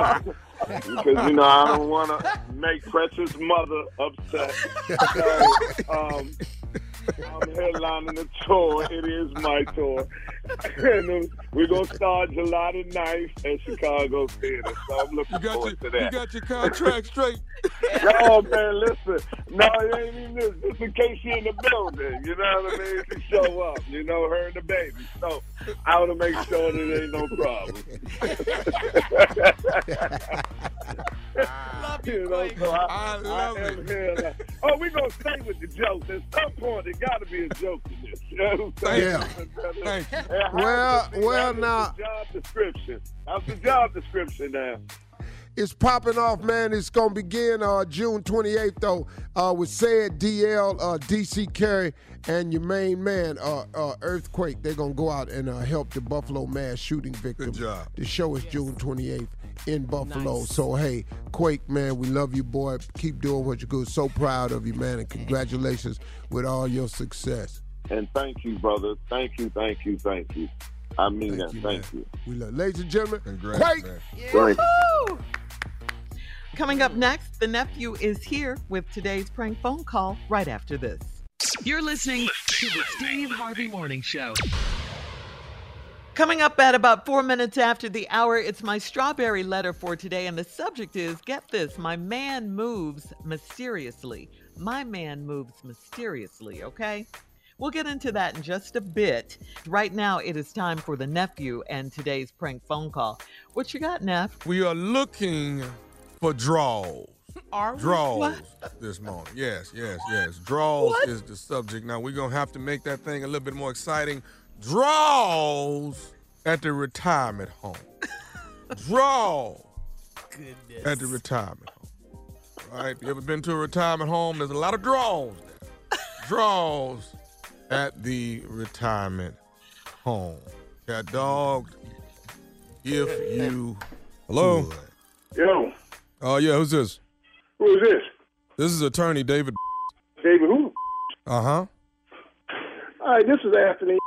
because you know I don't want to make Precious mother upset. So, um, I'm headlining the tour. It is my tour, and we're gonna start July the 9th at Chicago Theater. So I'm looking
You got
forward
your,
to that.
you
that.
got your contract straight.
Oh man, listen. No, it ain't even this. Just in case you're in the building, you know what I mean? To show up, you know, her and the baby. So I want to make sure that it ain't no problem. I love you know, so I, I, am here. Like, oh, we gonna stay with the jokes. At some point, there got to be a joke in this.
Yeah.
Thank you.
Well,
does it-
well,
how does
now-
the job description. How's the job description now?
It's popping off, man. It's gonna begin uh, June 28th, though, uh, with said DL, uh, DC Curry, and your main man, uh, uh, Earthquake. They're gonna go out and uh, help the Buffalo mass shooting victim.
Good job.
The show is June 28th in Buffalo.
Nice.
So hey, Quake, man, we love you, boy. Keep doing what you do. So proud of you, man, and congratulations with all your success.
And thank you, brother. Thank you, thank you, thank you. I mean
Thank
that.
you,
thank
man.
you.
We love, ladies and gentlemen,
Congrats,
Quake.
man.
Woo! Coming up next, the nephew is here with today's prank phone call right after this.
You're listening to the Steve Harvey Morning Show.
Coming up at about four minutes after the hour, it's my strawberry letter for today, and the subject is get this, my man moves mysteriously. My man moves mysteriously, okay? We'll get into that in just a bit. Right now, it is time for the nephew and today's prank phone call. What you got, Neff?
We are looking for draws.
Are we?
Draws
What?
this morning. Yes, yes, yes. Draws is the subject. Now we're gonna have to make that thing a little bit more exciting. Draws at the retirement home. Draws
Goodness.
at the retirement home. All right. If You ever been to a retirement home? There's a lot of draws there. draws at the retirement home. Cat dog. If you hello.
you. Yo,
Oh yeah, who's this?
who is this?
This is attorney David.
David who?
Uh huh.
All right, this is Anthony.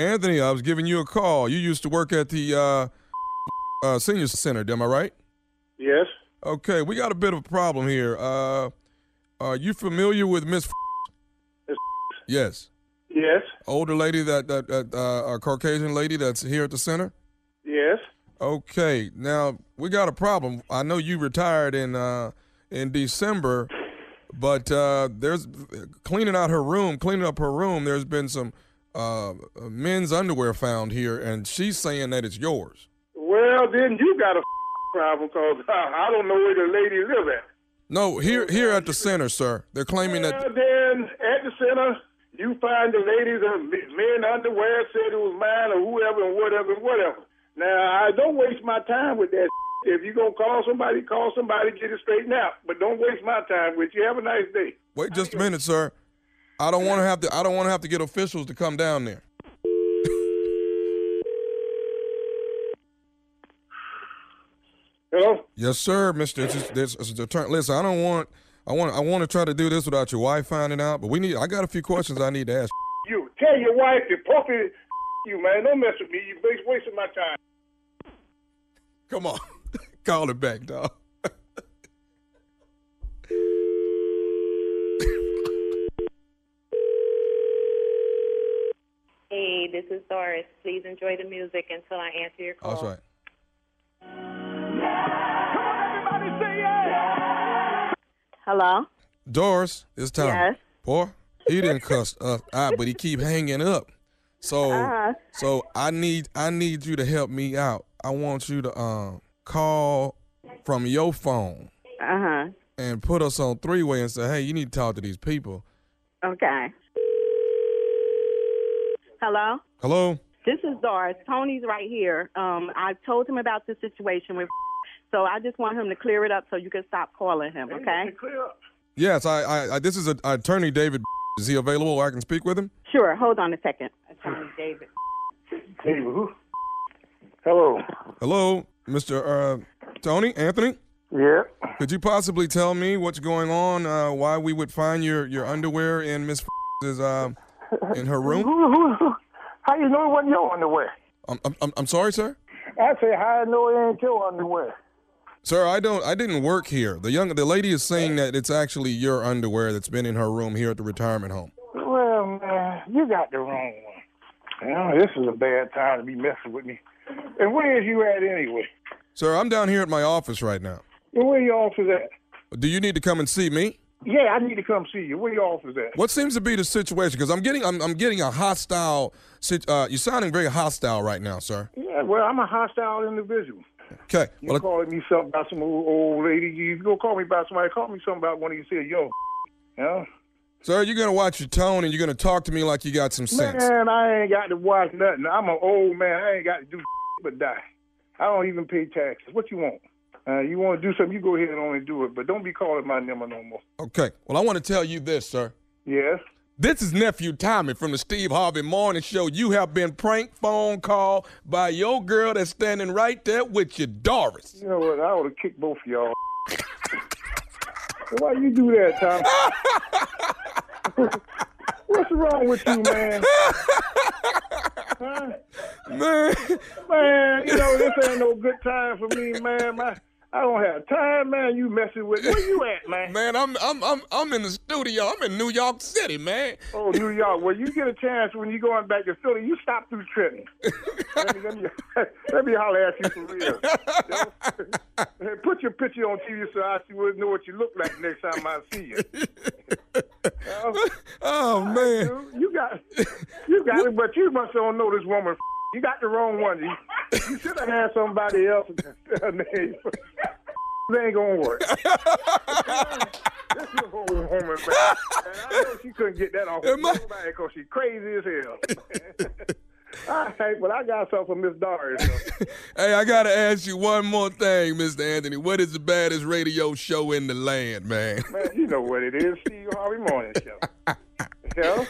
Anthony, I was giving you a call. You used to work at the uh, uh, senior center, am I right?
Yes.
Okay, we got a bit of a problem here. Uh, are you familiar with Miss?
Miss
Yes,
Yes.
older lady that that, that uh, a Caucasian lady that's here at the center.
Yes.
Okay, now we got a problem. I know you retired in uh, in December, but uh, there's cleaning out her room, cleaning up her room. There's been some uh, men's underwear found here, and she's saying that it's yours.
Well, then you got a problem because I don't know where the lady live at.
No, here here at the center, sir. They're claiming
Well,
that.
then at the center, you find the ladies and men underwear said it was mine or whoever and whatever and whatever. Now, I don't waste my time with that. If you gonna call somebody, call somebody, get it straightened out. But don't waste my time with you. Have a nice day.
Wait just a minute, sir. I don't want to have to. I don't want to have to get officials to come down there.
Hello.
Yes, sir, Mister. This, is the turn. Listen, I don't want. I want. I want to try to do this without your wife finding out. But we need. I got a few questions I need to ask.
You tell your wife to puppy you, man. Don't mess with me. You waste wasting my time.
Come on, call it back, dog.
Hey, this is Doris. Please enjoy the music until I answer your call.
That's right.
Hello?
Doris, it's time.
Yes.
Boy, he didn't cuss us out, but he keep hanging up. So,
Uh-huh.
so I need I need you to help me out. I want you to um call from your phone
Uh-huh.
and put us on three way and say, hey, you need to talk to these people.
Okay. Hello?
Hello.
This is Doris. Tony's right here. Um, I told him about the situation with so I just want him to clear it up so you can stop calling him, okay?
Clear up.
Yes, I, I, I this is a, attorney David. Is he available? Where I can speak with him?
Sure, hold on a second. Attorney David.
David who? Hello.
Hello, Mr. Uh, Tony Anthony.
Yeah.
Could you possibly tell me what's going on? Uh, why we would find your your underwear in Miss is um in her room?
How you know it wasn't your underwear?
I'm, I'm I'm sorry, sir.
I say how I know it ain't your underwear.
Sir, I don't. I didn't work here. The young, the lady is saying that it's actually your underwear that's been in her room here at the retirement home.
Well, man, you got the wrong one. You know, this is a bad time to be messing with me. And where is you at anyway?
Sir, I'm down here at my office right now.
And where your office at?
Do you need to come and see me?
Yeah, I need to come see you. Where your office at?
What seems to be the situation? Because I'm getting, I'm, I'm getting a hostile. Uh, you're sounding very hostile right now, sir.
Yeah, well, I'm a hostile individual.
Okay.
You
Well,
calling me something about some old, old lady? You go call me about somebody. Call me something about one of you said, yo. Know?
Sir, you're gonna watch your tone and you're gonna talk to me like you got some sense.
Man, I ain't got to watch nothing. I'm an old man. I ain't got to do but die. I don't even pay taxes. What you want? Uh, you want to do something, you go ahead and only do it, but don't be calling my number no more.
Okay. Well, I want to tell you this, sir.
Yes.
This is nephew Tommy from the Steve Harvey Morning Show. You have been prank phone called by your girl that's standing right there with you, Doris.
You know what? I ought to kick both of y'all. Why you do that, Tom? What's wrong with you, man? Huh?
Man.
Man, you know, this ain't no good time for me, man. My, I don't have time, man. You messing with Where you at, man?
Man, I'm I'm I'm I'm in the studio. I'm in New York City, man.
Oh, New York. Well, you get a chance when you going back to Philly, you stop through Trenton. let, me, let, me, let me holler at you for real. Hey, Put your picture on TV so I see what, know what you look like next time I see you.
Oh man.
You got, you got it, but you must don't know this woman. You got the wrong one. You, you should have had somebody else. Name. It ain't gonna work. this is a whole woman, man. And I know she couldn't get that off of nobody because she's crazy as hell. All right, but I got something for Miss Doris. though.
Hey, I gotta ask you one more thing, Mr. Anthony. What is the baddest radio show in the land, man?
Man, you know what it is. Steve Harvey Morning Show. Show?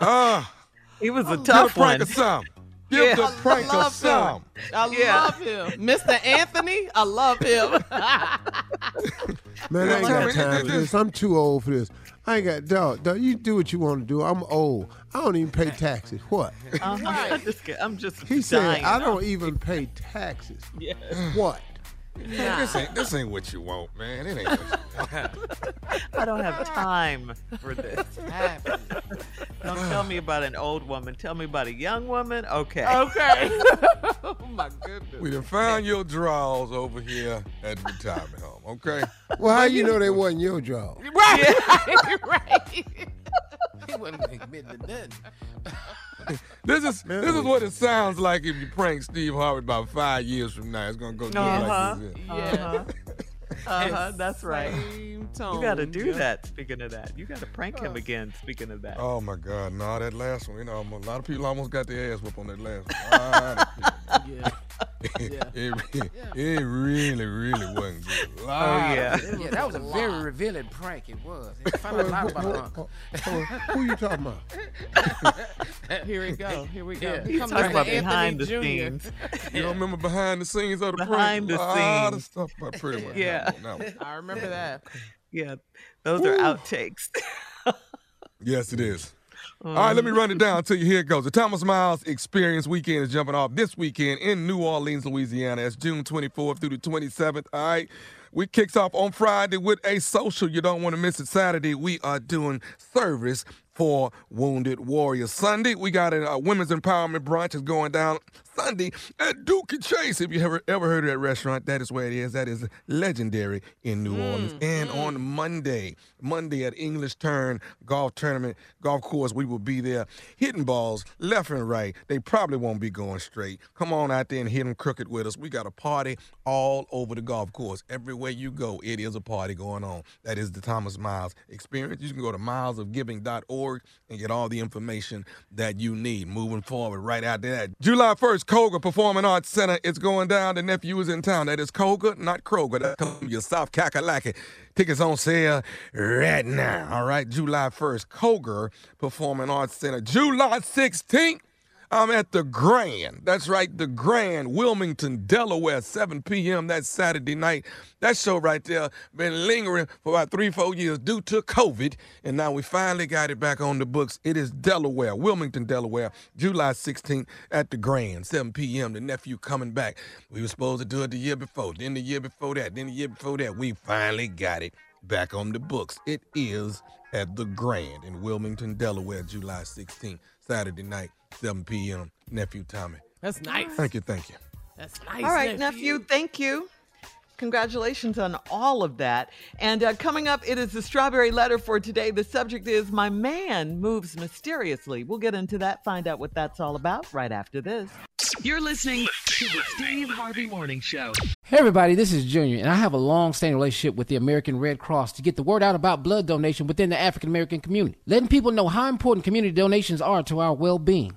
Ah.
He was a tough one.
Of some. Give
Yeah.
the
I
prank of
love
some.
him. I
Yeah.
love him. Mr. Anthony, I love him.
Man, I ain't got
me,
time for
this-
this. I'm too old for this. I ain't got dog. Dog, you do what you want to do. I'm old. I don't even pay taxes. What?
Uh-huh. I'm just, kidding. I'm just
He said. I don't even pay taxes.
Yeah.
What?
This ain't this ain't what you want, man. It ain't what you want.
I don't have time for this. Don't tell me about an old woman. Tell me about a young woman. Okay.
okay. oh my goodness.
We done found your drawers over here at the retirement home, okay?
Well, how you know they wasn't your job?
Right. right.
He wasn't admitting to nothing.
This is this is what it sounds like if you prank Steve Harvey about five years from now. It's gonna go just
Uh-huh.
like this.
Uh-huh. Uh-huh. That's right.
Tone.
You got to do
yeah.
that. Speaking of that, you got to prank him again. Speaking of that.
Oh my God, no, that last one, you know, a lot of people almost got their ass whooped on that last one. A lot of people.
Yeah.
it, re- it really, really wasn't good.
Oh yeah.
people.
Yeah, that was a very revealing prank. It was. It found a lot about her uncle.
Who you talking about?
Here we go. Here we go.
Yeah.
Here
He's talking about
Anthony
behind the
Jr.
scenes.
You don't remember behind the scenes of the
Behind
prank?
the
A lot
scenes.
of stuff about pretty much.
Yeah.
happened on that one.
I remember that.
Yeah, those are outtakes.
Yes, it is. Mm-hmm. All right, let me run it down to you. Here it goes. The Thomas Miles Experience Weekend is jumping off this weekend in New Orleans, Louisiana. It's June 24th through the 27th. All right. We kicks off on Friday with a social. You don't want to miss it. Saturday, we are doing service for Wounded Warriors. Sunday, we got a, women's empowerment brunch is going down Sunday at Dooky Chase. If you ever ever heard of that restaurant, that is where it is. That is legendary in New hmm, Orleans. And hmm. on Monday, Monday at English Turn Golf Tournament, golf course, we will be there hitting balls left and right. They probably won't be going straight. Come on out there and hit them crooked with us. We got a party all over the golf course. Everywhere you go, it is a party going on. That is the Thomas Miles experience. You can go to milesofgiving.org and get all the information that you need moving forward right out there. July 1st, Koger Performing Arts Center. It's going down. The nephew is in town. That is Koger, not Kroger. That's Columbia, South Kakalaki. Tickets on sale right now. All right, July 1st, Koger Performing Arts Center. July 16th, I'm at the Grand. That's right, the Grand, Wilmington, Delaware, 7 p.m. That Saturday night. That show right there been lingering for about three, four years due to COVID, and now we finally got it back on the books. It is Delaware, Wilmington, Delaware, July 16th at the Grand, 7 p.m. The nephew coming back. We were supposed to do it the year before, then the year before that, then the year before that. We finally got it back on the books. It is at the Grand in Wilmington, Delaware, July 16th, Saturday night. 7 p.m. Nephew Tommy.
That's nice.
Thank you, thank you.
That's nice.
All right, nephew. Thank you. Congratulations on all of that. And uh, coming up, it is the strawberry letter for today. The subject is My Man Moves Mysteriously. We'll get into that, find out what that's all about right after this.
You're listening to the Steve Harvey Morning Show.
Hey everybody, this is Junior, and I have a long-standing relationship with the American Red Cross to get the word out about blood donation within the African American community, letting people know how important community donations are to our well-being.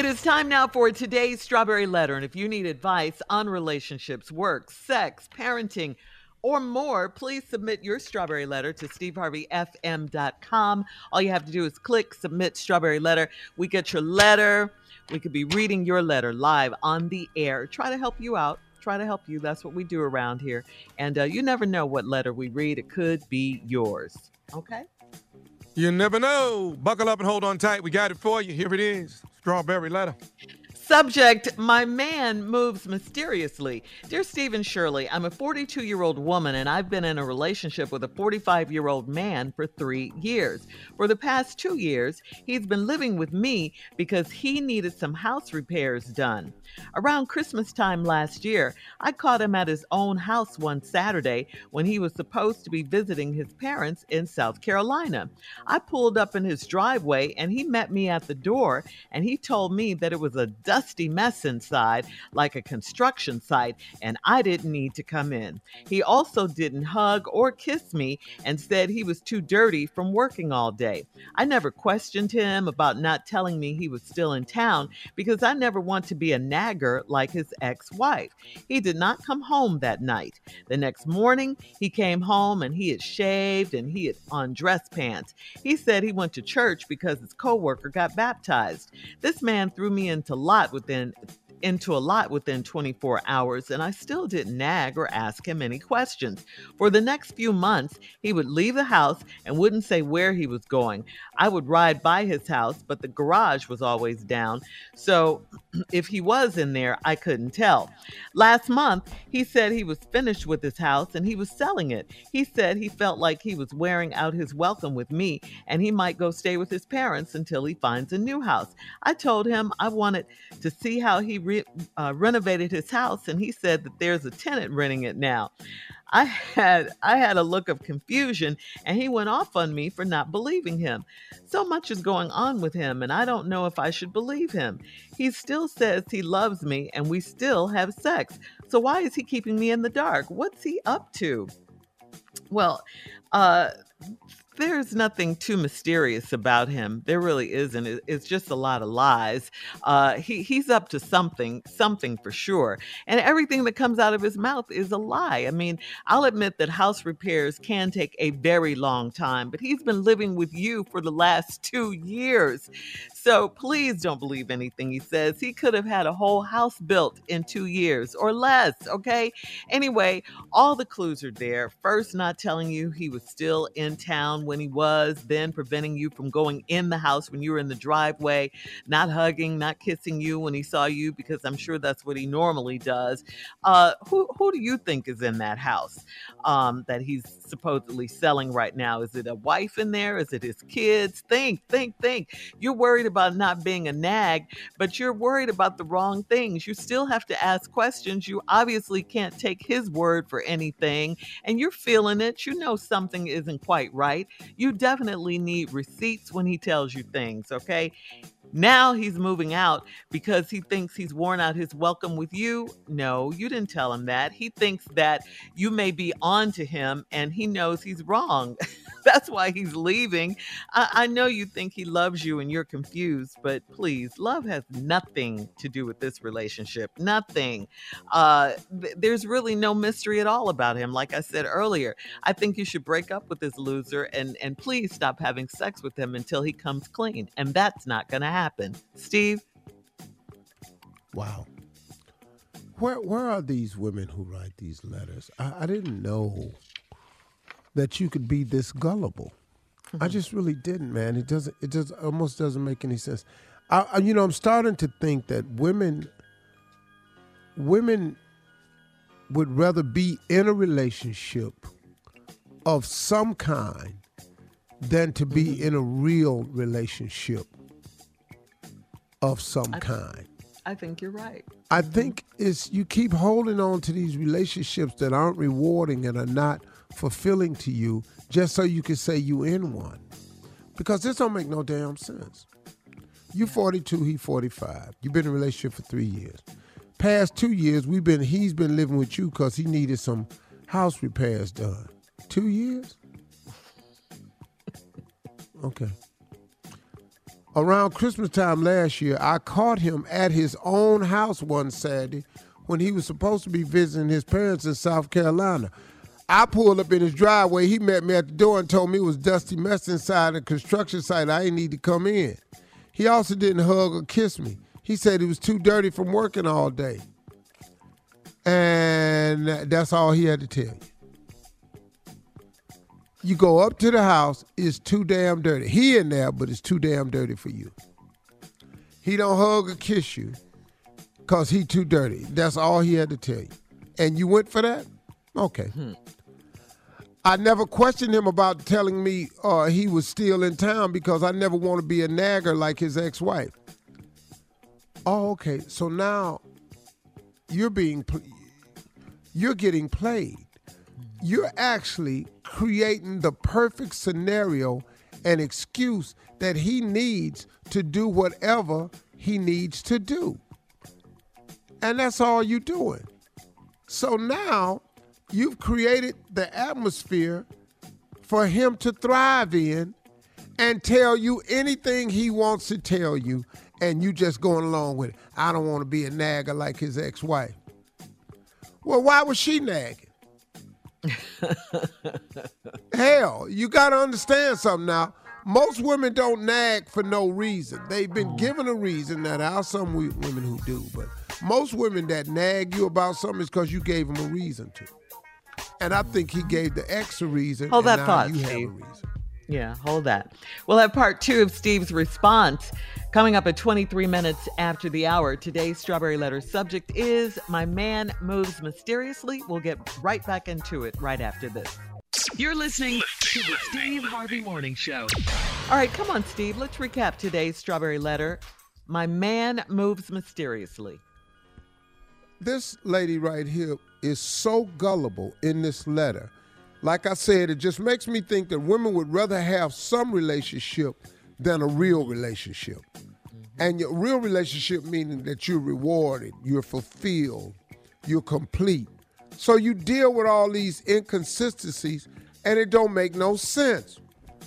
It is time now for today's Strawberry Letter. And if you need advice on relationships, work, sex, parenting, or more, please submit your Strawberry Letter to steveharveyfm.com. All you have to do is click Submit Strawberry Letter. We get your letter. We could be reading your letter live on the air. Try to help you out. Try to help you. That's what we do around here. And uh, you never know what letter we read. It could be yours. Okay?
You never know. Buckle up and hold on tight. We got it for you. Here it is. Strawberry letter.
Subject My man moves mysteriously. Dear Steve and Shirley, I'm a 42 year old woman and I've been in a relationship with a 45 year old man for three years. For the past two years, he's been living with me because he needed some house repairs done. Around Christmas time last year, I caught him at his own house one Saturday when he was supposed to be visiting his parents in South Carolina. I pulled up in his driveway and he met me at the door and he told me that it was a dusty mess inside, like a construction site, and I didn't need to come in. He also didn't hug or kiss me and said he was too dirty from working all day. I never questioned him about not telling me he was still in town because I never want to be a nagger like his ex wife. He did not come home that night. The next morning, he came home and he had shaved and he had on dress pants. He said he went to church because his coworker got baptized. This man threw me into lot within into a lot within 24 hours, and I still didn't nag or ask him any questions. For the next few months, he would leave the house and wouldn't say where he was going. I would ride by his house, but the garage was always down, so if he was in there, I couldn't tell. Last month, he said he was finished with his house and he was selling it. He said he felt like he was wearing out his welcome with me and he might go stay with his parents until he finds a new house. I told him I wanted to see how he re- uh, renovated his house and he said that there's a tenant renting it now. I had I had a look of confusion and he went off on me for not believing him. So much is going on with him and I don't know if I should believe him. He still says he loves me and we still have sex. So why is he keeping me in the dark? What's he up to? Well, uh there's nothing too mysterious about him. There really isn't. It's just a lot of lies. Uh, he he's up to something, something for sure. And everything that comes out of his mouth is a lie. I mean, I'll admit that house repairs can take a very long time, but he's been living with you for the last two years. So please don't believe anything he says. He could have had a whole house built in two years or less. Okay. Anyway, all the clues are there. First, not telling you he was still in town when he was, then preventing you from going in the house when you were in the driveway, not hugging, not kissing you when he saw you, because I'm sure that's what he normally does. Uh, who, who do you think is in that house um, that he's supposedly selling right now? Is it a wife in there? Is it his kids? Think, think, think. You're worried about not being a nag, but you're worried about the wrong things. You still have to ask questions. You obviously can't take his word for anything, and you're feeling it. You know something isn't quite right. You definitely need receipts when he tells you things, okay? Now he's moving out because he thinks he's worn out his welcome with you. No, you didn't tell him that. He thinks that you may be on to him and he knows he's wrong. That's why he's leaving. I, I know you think he loves you and you're confused, but please, love has nothing to do with this relationship. Nothing. Uh, th- there's really no mystery at all about him. Like I said earlier, I think you should break up with this loser and, and please stop having sex with him until he comes clean. And that's not going to happen. Steve?
Wow. Where where are these women who write these letters? I, I didn't know that you could be this gullible. I mm-hmm. just really didn't, man. It doesn't. It just almost doesn't make any sense. I, I, you know, I'm starting to think that women, women, would rather be in a relationship of some kind than to be mm-hmm. in a real relationship of some kind.
I think you're right.
I think it's you keep holding on to these relationships that aren't rewarding and are not fulfilling to you just so you can say you in one. Because this don't make no damn sense. You 42, he 45. You've been in a relationship for three years. Past two years, we've been he's been living with you because he needed some house repairs done. Two years? Okay. Around Christmas time last year, I caught him at his own house one Saturday when he was supposed to be visiting his parents in South Carolina. I pulled up in his driveway. He met me at the door and told me it was dusty mess inside a construction site. I didn't need to come in. He also didn't hug or kiss me. He said he was too dirty from working all day. And that's all he had to tell you. You go up to the house, it's too damn dirty. He in there, but it's too damn dirty for you. He don't hug or kiss you because he too dirty. That's all he had to tell you. And you went for that? Okay. Hmm. I never questioned him about telling me uh, he was still in town because I never want to be a nagger like his ex-wife. Oh, okay. So now you're being, pl- you're getting played. You're actually creating the perfect scenario and excuse that he needs to do whatever he needs to do. And that's all you're doing. So now you've created the atmosphere for him to thrive in and tell you anything he wants to tell you, and you just going along with it. I don't want to be a nagger like his ex wife. Well, why was she nagging? Hell, you got to understand something now. Most women don't nag for no reason. They've been mm. given a reason. Now, there are some women who do, but most women that nag you about something is because you gave them a reason to. And I think he gave the ex a reason.
Hold
and
that
now
thought,
you have a
Steve.
reason.
Yeah, hold that. We'll have part two of Steve's response coming up at 23 minutes after the hour. Today's Strawberry Letter subject is My Man Moves Mysteriously. We'll get right back into it right after this.
You're listening to the Steve Harvey Morning Show.
All right, come on, Steve. Let's recap today's Strawberry Letter. My man moves mysteriously.
This lady right here is so gullible in this letter. Like I said, it just makes me think that women would rather have some relationship than a real relationship. And your real relationship meaning that you're rewarded, you're fulfilled, you're complete. So you deal with all these inconsistencies and it don't make no sense.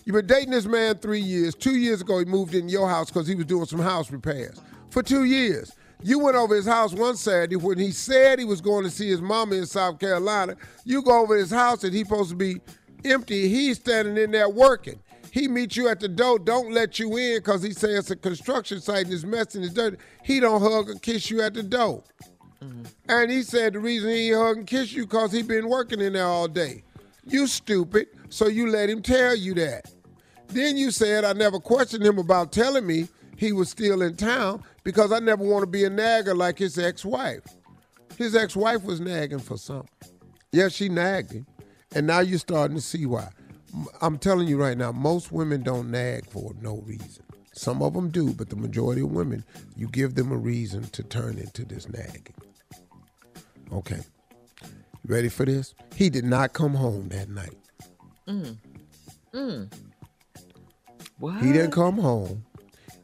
You've been dating this man three years. Two years ago, he moved in your house because he was doing some house repairs. For two years. You went over his house one Saturday when he said he was going to see his mama in South Carolina. You go over his house and he's supposed to be empty. He's standing in there working. He meets you at the door, don't let you in because he says it's a construction site and it's messy and it's dirty. He don't hug or kiss you at the door. Mm-hmm. And he said the reason he hug and kiss you because he been working in there all day. You stupid, so you let him tell you that. Then you said I never questioned him about telling me he was still in town because I never want to be a nagger like his ex-wife. His ex-wife was nagging for something. Yeah, she nagged him. And now you're starting to see why. I'm telling you right now, most women don't nag for no reason. Some of them do, but the majority of women, you give them a reason to turn into this nagging. Okay. Ready for this? He did not come home that night.
Mm. Mm. What?
He didn't come home.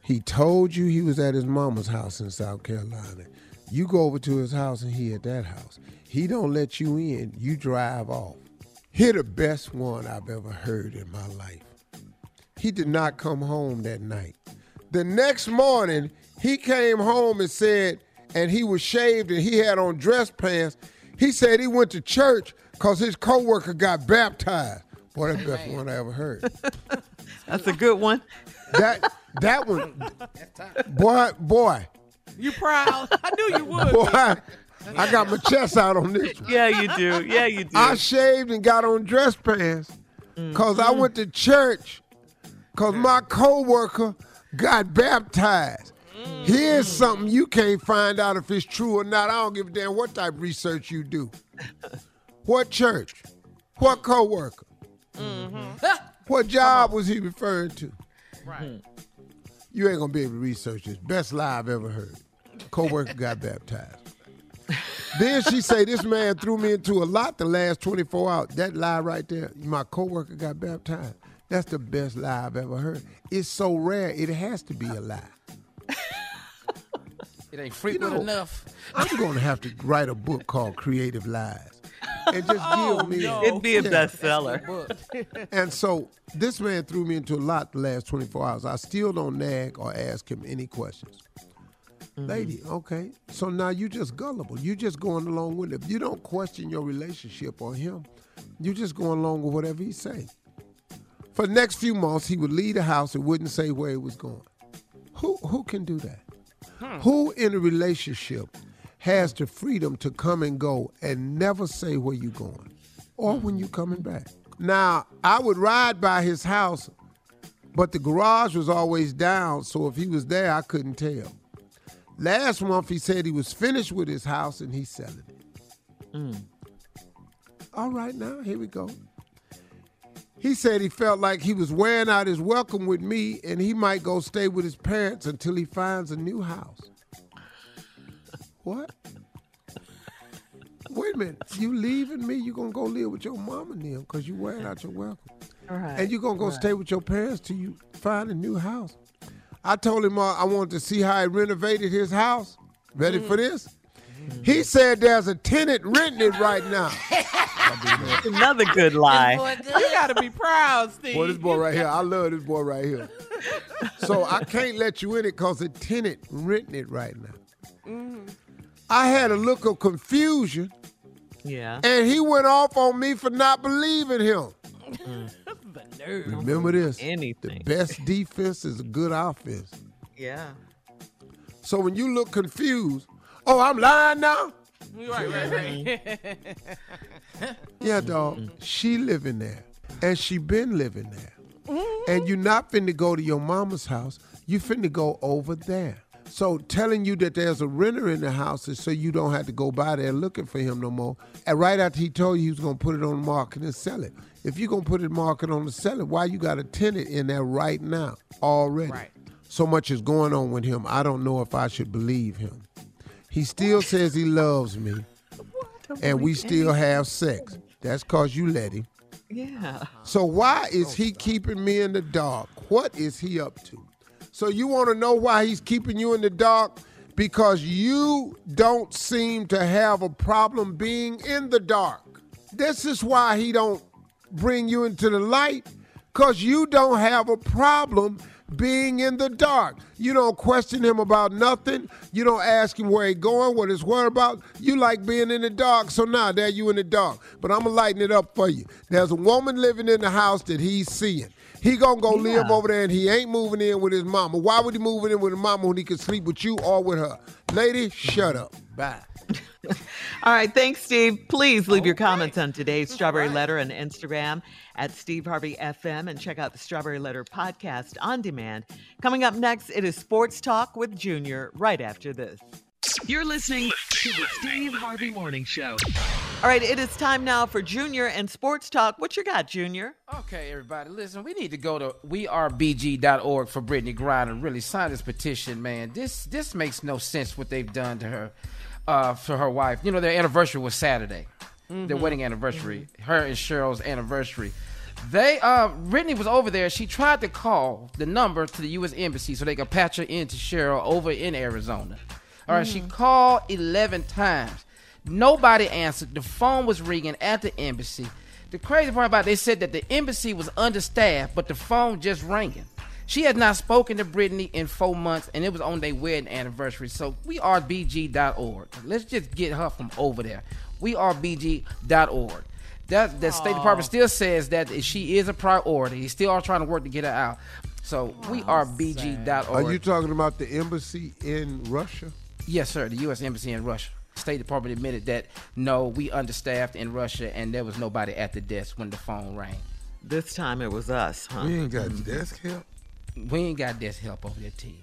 He told you he was at his mama's house in South Carolina. You go over to his house and he at that house. He don't let you in. You drive off. He the best one I've ever heard in my life. He did not come home that night. The next morning, he came home and said, and he was shaved and he had on dress pants. He said he went to church because his coworker got baptized. Boy, that's the best one I ever heard.
That's a good one.
That that one, boy, boy,
You proud? I knew you would.
boy. I got my chest out on this one.
Yeah, you do. Yeah, you do.
I shaved and got on dress pants because I mm-hmm. went to church because my coworker got baptized. Mm. Here's something you can't find out if it's true or not. I don't give a damn what type of research you do. What church? What coworker? Mm-hmm. What job was he referring to?
Right. Mm-hmm.
You ain't gonna be able to research this. Best lie I've ever heard. Coworker got baptized. then she say this man threw me into a lot the last 24 hours. That lie right there, my coworker got baptized. That's the best lie I've ever heard. It's so rare, it has to be a lie.
It ain't frequent
know,
enough.
I'm gonna have to write a book called Creative Lies. And just
Oh,
give me
no.
It'd be a
Yeah.
bestseller.
And so this man threw me into a lot the last 24 hours. I still don't nag or ask him any questions. Lady, okay. So now you just gullible. You just going along with it. You don't question your relationship or him. You just going along with whatever he say. For the next few months, he would leave the house and wouldn't say where he was going. Who who can do that? Who in a relationship has the freedom to come and go and never say where you're going or when you're coming back? Now, I would ride by his house, but the garage was always down, so if he was there, I couldn't tell. Last month, he said he was finished with his house and he's selling it. Hmm. All right, now, here we go. He said he felt like he was wearing out his welcome with me and he might go stay with his parents until he finds a new house. What? Wait a minute. You leaving me? You gonna go live with your mama and them because you wearing out your welcome.
Right.
And you gonna go
right.
stay with your parents till you find a new house. I told him uh, I wanted to see how he renovated his house. Ready for this? He said there's a tenant renting it right now.
Another good lie.
You gotta be proud, Steve.
Boy, this boy right here, I love this boy right here. So I can't let you in it because the tenant renting it right now. I had a look of confusion,
Yeah.
and he went off on me for not believing him.
nerve.
Remember this:
Anything.
the best defense is a good offense.
Yeah.
So when you look confused, oh, I'm lying now.
Right, right, right.
Yeah, dog. She living there, and she been living there. Mm-hmm. And you not finna go to your mama's house. You finna go over there. So telling you that there's a renter in the house is so you don't have to go by there looking for him no more. And right after he told you he was gonna put it on the market and sell it. If you're gonna put it market on the sell it, why you got a tenant in there right now already?
Right.
So much is going on with him. I don't know if I should believe him. He still says he loves me, and we still have sex. That's cause you let him.
Yeah.
So why is he keeping me in the dark? What is he up to? So you want to know why he's keeping you in the dark? Because you don't seem to have a problem being in the dark. This is why he don't bring you into the light cuz you don't have a problem being in the dark. You don't question him about nothing. You don't ask him where he going, what his whereabouts. You like being in the dark. So now there you in the dark. But I'm gonna lighten it up for you. There's a woman living in the house that he's seeing. He gonna go live over there and he ain't moving in with his mama. Why would he move in with his mama when he could sleep with you or with her? Lady, shut up. Bye.
All right. Thanks, Steve. Please leave your comments on today's Strawberry Letter on Instagram at Steve Harvey FM and check out the Strawberry Letter podcast on demand. Coming up next, it is Sports Talk with Junior right after this.
You're listening to the Steve Harvey Morning Show.
All right, it is time now for Junior and Sports Talk. What you got, Junior?
Okay, everybody, listen. We need to go to wearebg.org for Brittney Griner. And really sign this petition, man. This this makes no sense what they've done to her, uh, for her wife. You know, their anniversary was Saturday, their
Mhm.
wedding anniversary, her and Cherelle's anniversary. They, uh, Brittney was over there. She tried to call the number to the U.S. Embassy so they could patch her into Cheryl over in Arizona. All right, she
Mhm.
called 11 times. Nobody answered. The phone was ringing at the embassy. The crazy part about it, they said that the embassy was understaffed, but the phone just ringing. She had not spoken to Brittney in four months, and it was on their wedding anniversary. So we are BG.org. Let's just get her from over there. We are BG.org. That the State Department still says that she is a priority. They still are trying to work to get her out. So we are BG.org.
Are you talking about the embassy in Russia?
Yes, sir. The U.S. Embassy in Russia. State Department admitted that no, we understaffed in Russia, and there was nobody at the desk when the phone rang.
This time it was us, huh?
We ain't got desk help.
We ain't got desk help over there, T.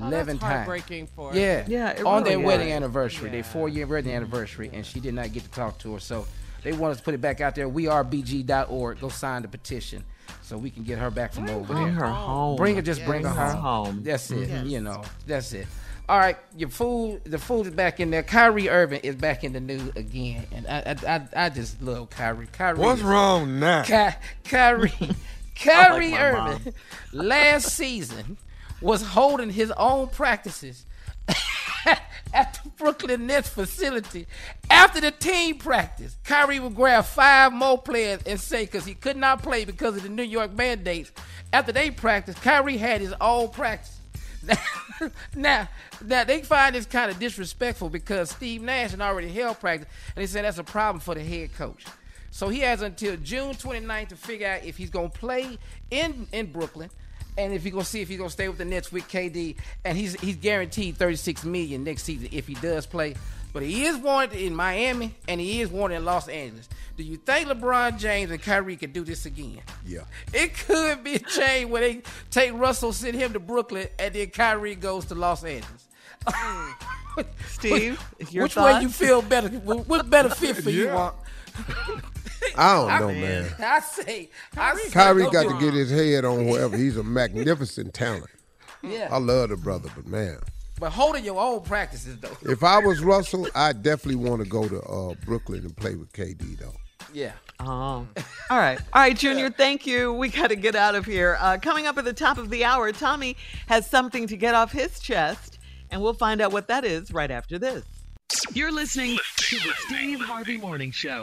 Oh,
Eleven
that's
times.
heartbreaking for-
yeah,
Yeah, it
on their
really
wedding
is.
anniversary, their four year wedding anniversary, and she did not get to talk to her. So they want us to put it back out there. We are BG.org. Go sign the petition so we can get her back from over there.
Bring
there.
her home.
Bring her, just bring her home.
Home.
That's it.
Yes.
You know, that's it. All right, your food, the food is back in there. Kyrie Irving is back in the news again, and I, I, I, I just love Kyrie. Kyrie,
What's
is-
wrong now?
Ky- Kyrie, Kyrie
my
Irving, last season was holding his own practices at the Brooklyn Nets facility. After the team practice, Kyrie would grab five more players and say, because he could not play because of the New York mandates. After they practiced, Kyrie had his own practice. Now, now they find this kind of disrespectful because Steve Nash had already held practice, and they said that's a problem for the head coach. So he has until June 29th to figure out if he's gonna play in in Brooklyn, and if he's gonna see if he's gonna stay with the Nets with KD, and he's he's guaranteed 36 million next season if he does play. But he is wanted in Miami, and he is wanted in Los Angeles. Do you think LeBron James and Kyrie could do this again?
Yeah.
It could be a chain where they take Russell, send him to Brooklyn, and then Kyrie goes to Los Angeles.
Steve,
which,
your
which way you feel better? What what better fit for you?
Yeah.
Mark?
I don't know, man.
I say, I say,
Kyrie
go
got to get his head on wherever. He's a magnificent talent.
Yeah.
I love the brother, but man,
But holding your own practices though.
if I was Russell, I definitely want to go to uh, Brooklyn and play with KD though.
Yeah.
Oh. All right. All right, Junior, thank you. We got to get out of here. Uh, coming up at the top of the hour, Tommy has something to get off his chest, and we'll find out what that is right after this.
You're listening to the Steve Harvey Morning Show.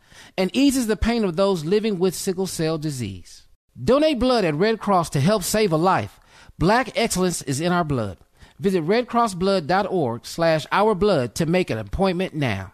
and eases the pain of those living with sickle cell disease. Donate blood at Red Cross to help save a life. Black excellence is in our blood. Visit redcrossblood.org slash ourblood to make an appointment now.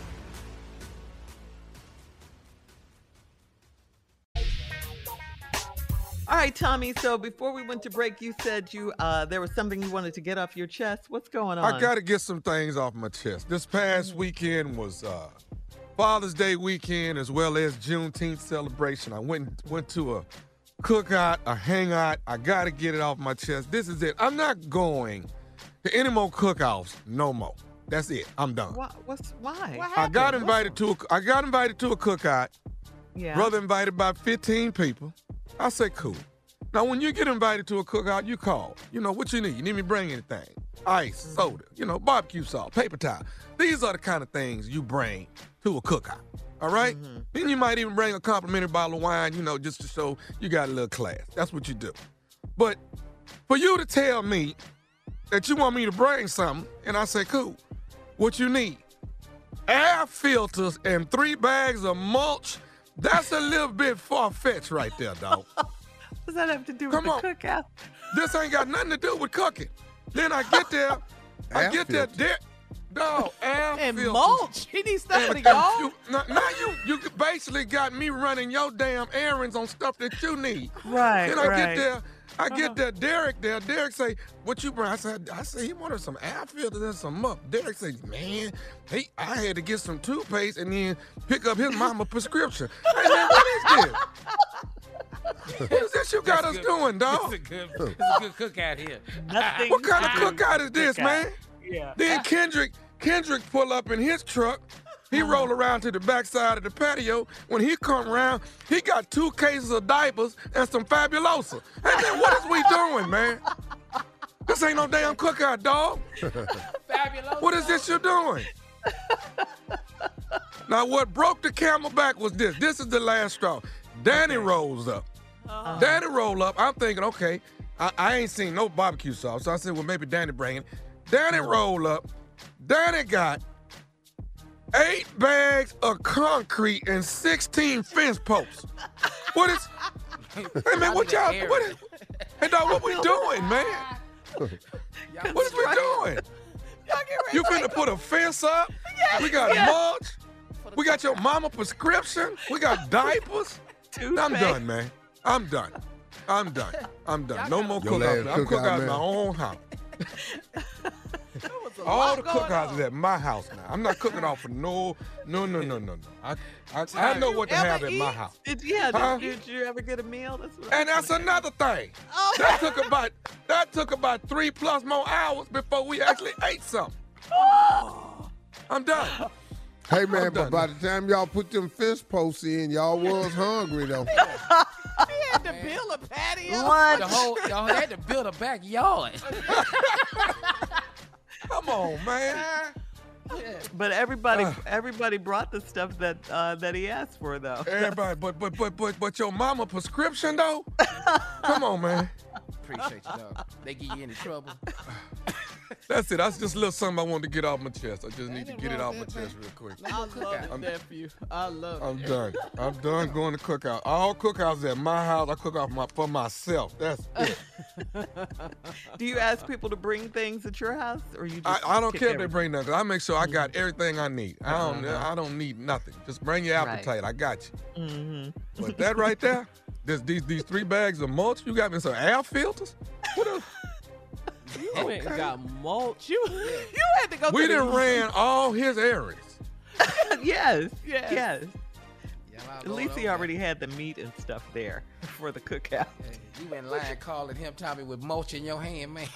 All right, Tommy. So before we went to break, you said you uh, there was something you wanted to get off your chest. What's going on?
I got to get some things off my chest. This past weekend was uh, Father's Day weekend as well as Juneteenth celebration. I went went to a cookout, a hangout. I gotta get it off my chest. This is it. I'm not going to any more cookouts no more. That's it. I'm done.
Why, what's why?
What I got invited to a, I got invited to a cookout.
Yeah.
Brother invited about 15 people. I say cool. Now when you get invited to a cookout, you call. You know what you need. You need me to bring anything. Ice, soda, you know, barbecue sauce, paper towel. These are the kind of things you bring to a cookout. All right? Mm-hmm. Then you might even bring a complimentary bottle of wine, you know, just to show you got a little class. That's what you do. But for you to tell me that you want me to bring something, and I say, cool, what you need? Air filters and three bags of mulch. That's a little bit far fetched right there, dog.
What does that have to do
Come
with
on.
the cookout?
This ain't got nothing to do with cooking. Then I get there, I
Air
get there, there, dog, air
And
filters.
mulch. He needs stuff for
And-
the
you- Now, now you you basically got me running your damn errands on stuff that you need.
Right,
Then I
right.
get there, I uh-huh. get that Derek there. Derek say, "What you bring?" I said, "I said he wanted some air filters and some muff." Derek say, "Man, he, I had to get some toothpaste and then pick up his mama prescription." Hey man, what is this? What is this you got us doing, dog?
It's a good, it's a good cookout here.
Nothing.
What kind of
to do
cookout is this,
cookout.
man?
Yeah.
Then Kendrick, Kendrick pull up in his truck. He roll around to the backside of the patio. When he come around, he got two cases of diapers and some Fabulosa. And then what is we doing, man? This ain't no damn cookout, dog.
Fabulous.
What is this you're doing? now what broke the camel back was this. This is the last straw. Danny rolls up. Uh-huh. Danny roll up. I'm thinking, okay, I, I ain't seen no barbecue sauce. So I said, well, maybe Danny bring it. Danny roll up. Danny got eight bags of concrete and 16 fence posts. What is? Hey man, what y'all? What is? Hey dog, what we doing, man? What is we doing? You finna put a fence up? We got mulch. We got your mama prescription. We got diapers. I'm done, man. I'm done. I'm done. I'm done. No more
Your
cookouts. I'm
cookout,
cookout my own house. All the cookouts is at my house now. I'm not cooking off for no, no, no, no, no, no. I, I, I know what to
Ever
have at my house.
Did, yeah,
Huh?
did, you, ever get a meal? That's what
And that's another thing. Oh. That took about that took about three plus more hours before we actually ate something. I'm done.
Hey man,
I'm
but
done.
by the time y'all put them fence posts in, y'all was hungry though.
He had to build a patio.
The whole, y'all had to build a backyard.
Come on, man.
But everybody, everybody brought the stuff that uh, that he asked for, though.
Everybody, but but but but but your mama prescription though? Come on, man.
Appreciate you, dog. They get you into trouble.
That's it. That's just a little something I wanted to get off my chest. I just need to get it off my chest real quick.
I love it, nephew. I love
I'm
it.
done. I'm done going to cookout. All cookouts at my house. I cook off my for myself. That's it.
Do you ask people to bring things at your house, or you? Just
I, I don't care if they bring nothing. I make sure I got everything I need. I don't.
Uh-huh.
I don't need nothing. Just bring your
Right.
appetite. I got you.
Mm-hmm.
But that right there, this, these these three bags of mulch. You got me some air filters. What else?
You oh, went and got mulch. You, you had to go
We
to the
ran all his errands.
yes,
Yes.
yes.
Yeah,
At least he
okay.
already had the meat and stuff there for the cookout.
You in line calling him Tommy with mulch in your hand, man.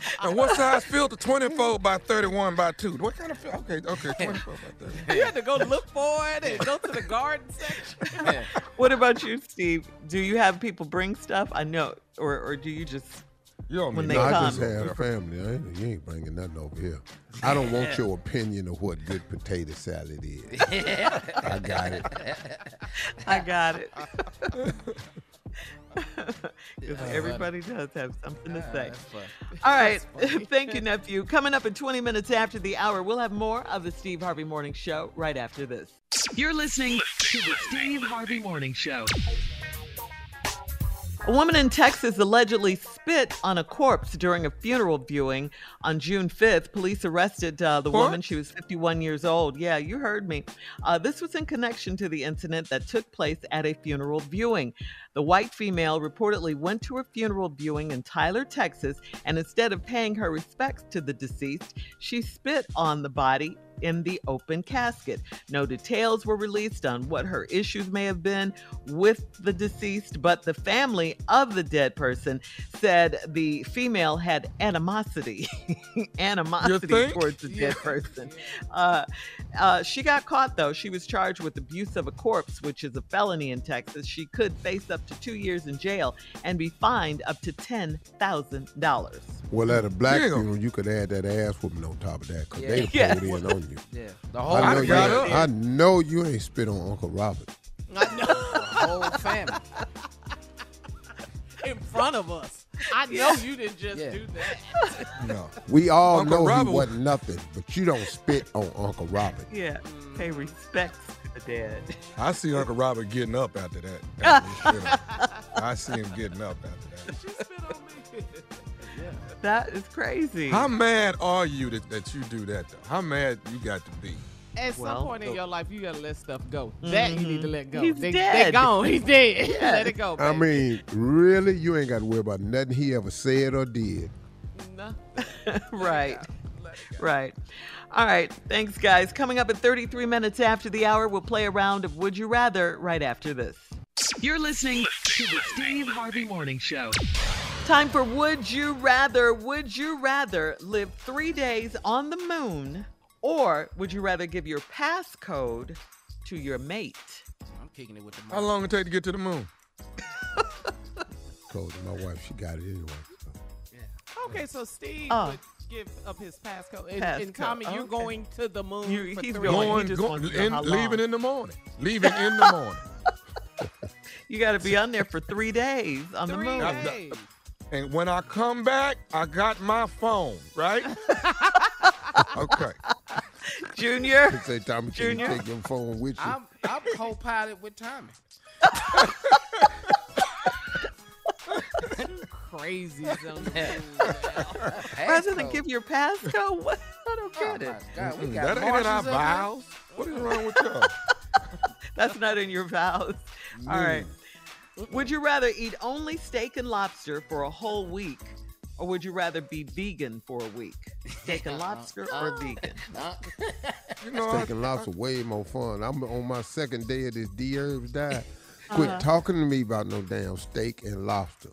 And what size filter? 24 by 31 by 2. What kind of filter? Okay, okay, 24 by 30.
You had to go look for it and go to the garden section.
What about you, Steve? Do you have people bring stuff? I know, or or do you just
You don't
when
need
they
No, I
come?
just have family. I ain't, you ain't bringing nothing over here. I don't want your opinion of what good potato salad is. I got it.
I got it. Because everybody does have something to say. All right. Thank you, nephew. Coming up in 20 minutes after the hour, we'll have more of the Steve Harvey Morning Show right after this.
You're listening to the Steve Harvey Morning Show.
A woman in Texas allegedly spit on a corpse during a funeral viewing on June 5th. Police arrested uh, the
What?
woman. She was 51 years old. Yeah, you heard me. Uh, this was in connection to the incident that took place at a funeral viewing. The white female reportedly went to a funeral viewing in Tyler, Texas, and instead of paying her respects to the deceased, she spit on the body in the open casket. No details were released on what her issues may have been with the deceased, but the family of the dead person said the female had animosity, animosity towards the dead person. Uh, uh, she got caught though. She was charged with abuse of a corpse, which is a felony in Texas. She could face up to two years in jail and be fined up to ten thousand dollars.
Well, at a black funeral, you could add that ass whooping on top of that because they
Yeah.
pulled in on you.
Yeah, the whole,
I know,
I'd
you ain't,
up.
I know you ain't spit on Uncle Robert.
the whole family.
in front of us. I know you didn't just
Yeah.
do that.
No. We all
Uncle
know
Robert-
he wasn't nothing, but you don't spit on Uncle Robert.
Yeah, pay respects to the dead.
I see Uncle Robert getting up after that. after he spit on- I see him getting up after that.
That is crazy.
How mad are you that, that you do that though? How mad you got to be?
At
Well,
some point in your life, you gotta let stuff go. Mm-hmm. That you need to let go.
He's
they,
dead.
they gone. He's dead. let it go.
I mean, really? You ain't got to worry about nothing he ever said or did.
No.
right. Right. All right. Thanks, guys. Coming up at 33 minutes after the hour, we'll play a round of Would You Rather right after this.
You're listening to the Steve Harvey Morning Show.
Time for Would You Rather. Would you rather live three days on the moon or would you rather give your passcode to your mate?
I'm kicking it with the moon.
How long it take to get to the moon?
Told my wife she got it anyway.
Okay, so Steve
Oh.
would give up his passcode. In, in
Passcode,
common, you're going to the moon.
You-
for
he's
three
going-
days.
he just
Going,
wants to know
in, leaving in the morning. Leaving in the morning.
You got to be on there for three days on the moon.
Days.
And when I come back, I got my phone, right? okay.
Junior,
They say, Tommy, can you
Junior?
take your phone with you?
I'm, I'm co-pilot with Tommy.
Crazy on the moon.
rather than give your passcode? What? I don't
Oh
get
my
it.
God, we
Mm,
got
that ain't in our
Martians
vows. What is wrong with y'all?
That's not in your vows. All right. Would you rather eat only steak and lobster for a whole week, or would you rather be vegan for a week? Steak and lobster or vegan?
You know, I,
Steak and lobster way more fun. I'm on my second day of this Dherbs diet. Quit
Uh-huh.
talking to me about no damn steak and lobster.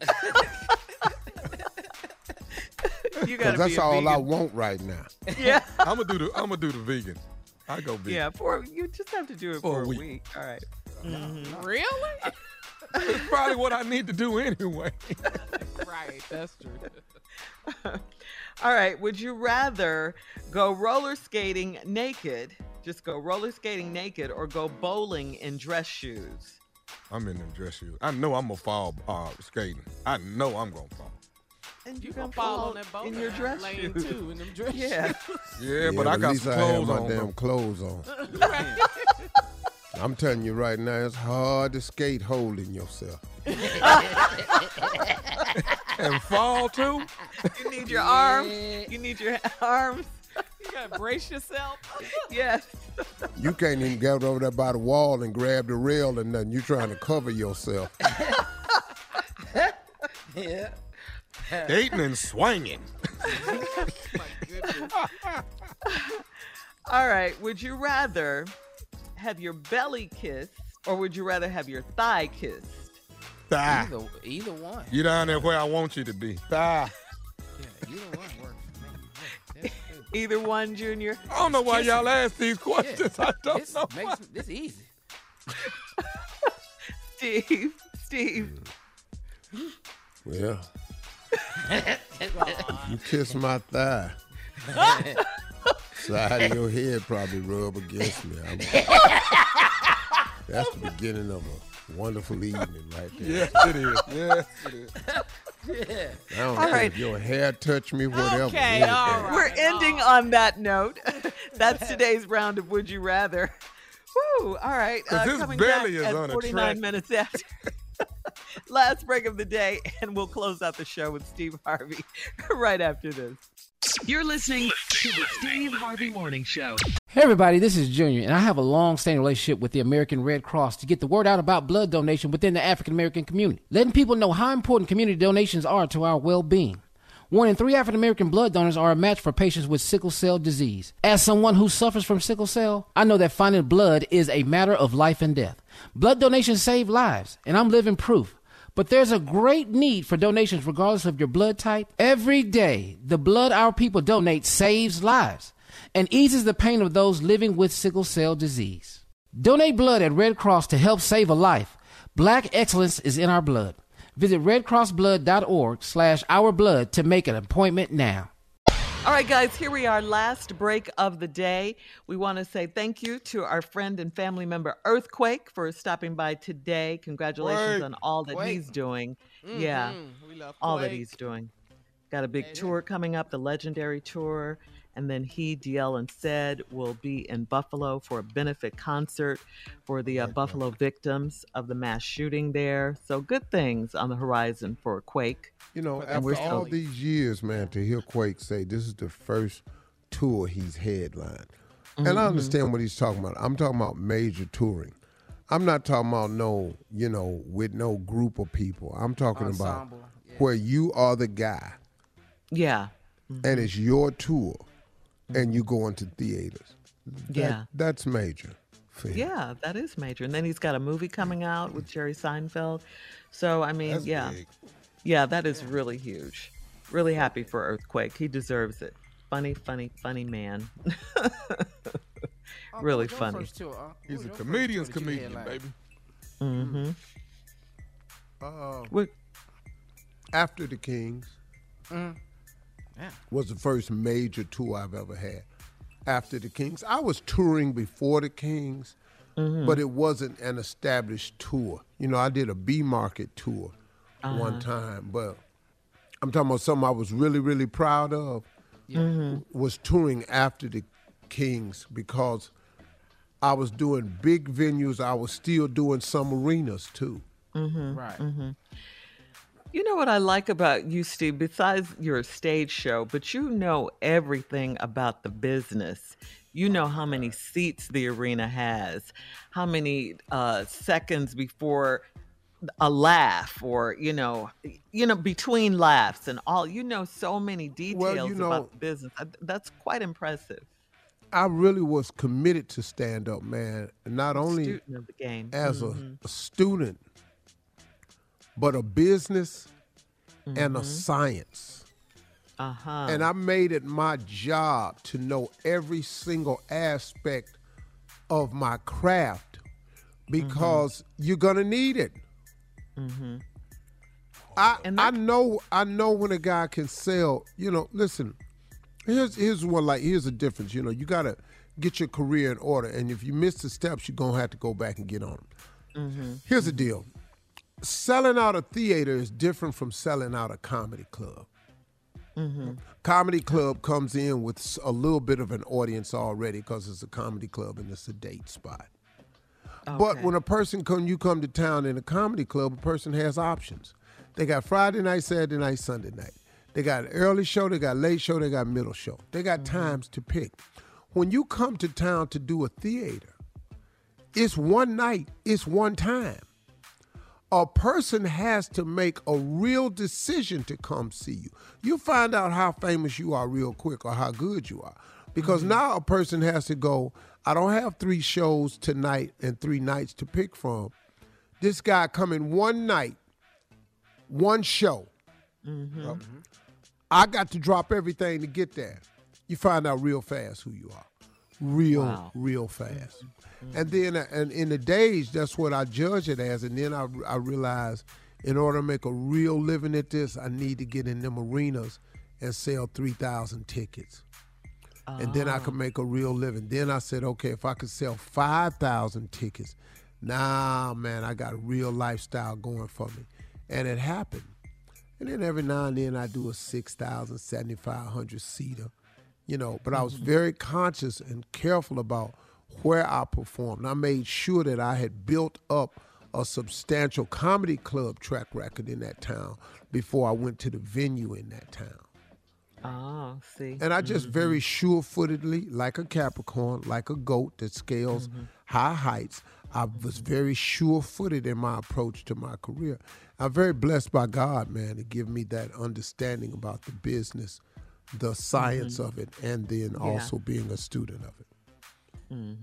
You
'Cause
gotta
that's
be a
all I want right now.
Yeah,
I'm gonna do the I'm gonna do the vegan. I go vegan.
yeah. For you just have to do it
For
for,
a
a
week.
week. All right.
Really?
It's probably what I need to do anyway.
right. That's true.
All right. Would you rather go roller skating naked, just go roller skating naked, or go bowling in dress shoes?
I'm in them dress shoes. I know I'm gonna fall uh, skating. I know I'm gonna fall.
And
You
gonna
gonna fall on that boat
in your dress
lane
shoes.
too in them dress
Yeah.
shoes.
Yeah, yeah but I
at
got
least
some
I have
clothes
my
on.
damn
though.
clothes on. I'm telling you right now, it's hard to skate holding yourself.
And fall too.
You need your arms. You need your arms.
You gotta brace yourself.
Yes.
You can't even get over there by the wall and grab the rail and nothing. You're trying to cover yourself.
Yeah.
Skating and swinging.
Oh All right. Would you rather have your belly kissed or would you rather have your thigh kissed?
Thigh.
Either, either one.
You down there where I want you to be. Thigh.
Yeah, either one works. Yeah.
Either one, Junior.
I don't know why y'all ask these
Yeah.
questions. I don't
This
know.
makes this easy.
Steve. Steve.
Well, you kiss my thigh. Side of your head probably rub against me. I'm- that's the beginning of a wonderful evening right there.
Yes, it is. Yes, it is.
Yeah.
I don't
All
care
right.
if your hair touch me, whatever.
Okay,
anything.
all right.
We're ending on that note. That's today's round of Would You Rather. Woo! All right.
Uh, 'Cause his
coming
belly
back
is
at
on a
49
track.
minutes after. Last break of the day, and we'll close out the show with Steve Harvey right after this.
You're listening to the Steve Harvey Morning Show.
Hey everybody, this is Junior, and I have a long-standing relationship with the American Red Cross to get the word out about blood donation within the African American community, letting people know how important community donations are to our well-being. One in three African American blood donors are a match for patients with sickle cell disease. As someone who suffers from sickle cell, I know that finding blood is a matter of life and death. Blood donations save lives, and I'm living proof. But there's a great need for donations regardless of your blood type. Every day, the blood our people donate saves lives and eases the pain of those living with sickle cell disease. Donate blood at Red Cross to help save a life. Black excellence is in our blood. Visit redcrossblood.org slash ourblood to make an appointment now.
All right, guys, here we are, last break of the day. We want to say thank you to our friend and family member Earthquake for stopping by today. Congratulations
Quake.
on all that
Quake.
he's doing. Yeah,
Mhm. We love
all that he's doing. Got a big tour coming up, the legendary tour. And then he, DL, and Said will be in Buffalo for a benefit concert for the uh, Buffalo victims of the mass shooting there. So good things on the horizon for Quake.
You know,
And
after
we're
all
so-
these years, man, to hear Quake say this is the first tour he's headlined. And I
Mhm.
understand what he's talking about. I'm talking about major touring. I'm not talking about no, you know, with no group of people. I'm talking
Ensemble,
about where you are the guy
Yeah.
and it's your tour and you go into theaters. That-
Yeah.
That's major.
Yeah, that is major. And then he's got a movie coming out with Jerry Seinfeld. So I mean,
That's
yeah.
big.
Yeah, that is really huge. Really happy for Earthquake. He deserves it. Funny, funny, funny man. really funny.
He's a comedian's comedian, baby.
Mm-hmm.
Uh,
What-
After the Kings
Mm. Yeah.
was the first major tour I've ever had. After the Kings, I was touring before the Kings,
Mm-hmm.
but it wasn't an established tour. You know, I did a B market tour one
Uh-huh.
time, but I'm talking about something I was really, really proud of.
Mhm.
Was touring after the Kings because I was doing big venues. I was still doing some arenas too.
Mm-hmm.
Right.
You know what I like about you, Steve, besides your stage show, but you know everything about the business. You know how many seats the arena has, how many uh, seconds before a laugh, or you know, you know, between laughs and all. You know so many details
you know-
about the business. That's quite impressive.
I really was committed to stand up, man. Not only
Student of the game.
as
Mhm.
a, a student, but a business and a
Mhm.
science.
Uh-huh.
And I made it my job to know every single aspect of my craft because you're gonna need it.
Mm-hmm.
I I know I know when a guy can sell. You know, listen. Here's here's one like here's the difference. You know, you gotta get your career in order, and if you miss the steps, you're gonna have to go back and get on them.
Mm-hmm.
Here's the deal: selling out a theater is different from selling out a comedy club.
Mm-hmm.
Comedy club comes in with a little bit of an audience already because it's a comedy club and it's a date spot. But when a person come, you come to town in a comedy club, a person has options. They got Friday night, Saturday night, Sunday night. They got an early show, they got late show, they got middle show. They got times to pick. When you come to town to do a theater, it's one night, it's one time. A person has to make a real decision to come see you. You find out how famous you are real quick or how good you are. Because now a person has to go, I don't have three shows tonight and three nights to pick from. This guy coming one night, one show.
Mm-hmm.
I got to drop everything to get there. You find out real fast who you are. Real,
Wow.
real fast. And then uh, and in the days, that's what I judge it as. And then I, I realized in order to make a real living at this, I need to get in them arenas and sell 3,000 tickets. And then I could make a real living. Then I said, okay, if I could sell 5,000 tickets, nah, man, I got a real lifestyle going for me. And it happened. And then every now and then I do a 6,000, 7,500 seater, you know. But I was mm-hmm. very conscious and careful about where I performed. I made sure that I had built up a substantial comedy club track record in that town before I went to the venue in that town.
Oh, see.
And I just mm-hmm. very sure footedly, like a Capricorn, like a goat that scales mm-hmm. high heights, I was very sure footed in my approach to my career. I'm very blessed by God, man, to give me that understanding about the business, the science
Mhm.
of it, and then
Yeah.
also being a student of it.
hmm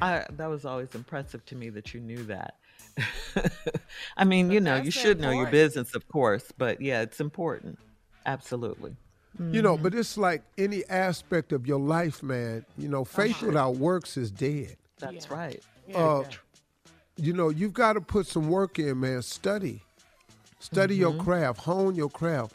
I, that was always impressive to me that you knew that. I mean, you know, you
that's
should know your business, of course, but yeah, it's important. Absolutely.
You know, but it's like any aspect of your life, man. You know, faith
Uh-huh.
without works is dead.
That's right.
Uh, you know, you've got to put some work in, man. Study, study your
Mhm.
craft, hone your craft.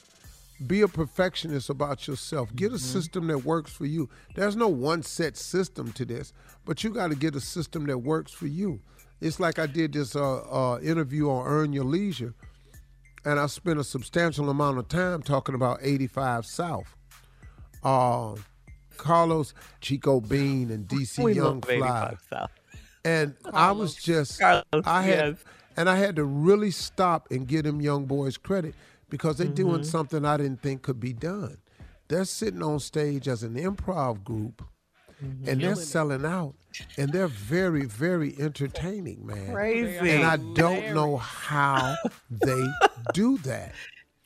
Be a perfectionist about yourself. Get a
Mm-hmm.
system that works for you. There's no one set system to this, but you got to get a system that works for you. It's like I did this uh, uh, interview on Earn Your Leisure, and I spent a substantial amount of time talking about 85 South. Uh, Carlos Chico Bean and DC
We
Young Fly.
85 South.
And I was just
Carlos,
I had
yes.
and I had to really stop and give them young boys credit because they're doing
Mhm.
something I didn't think could be done. They're sitting on stage as an improv group and they're selling out and they're very very entertaining, man.
Crazy.
And I don't know how they do that.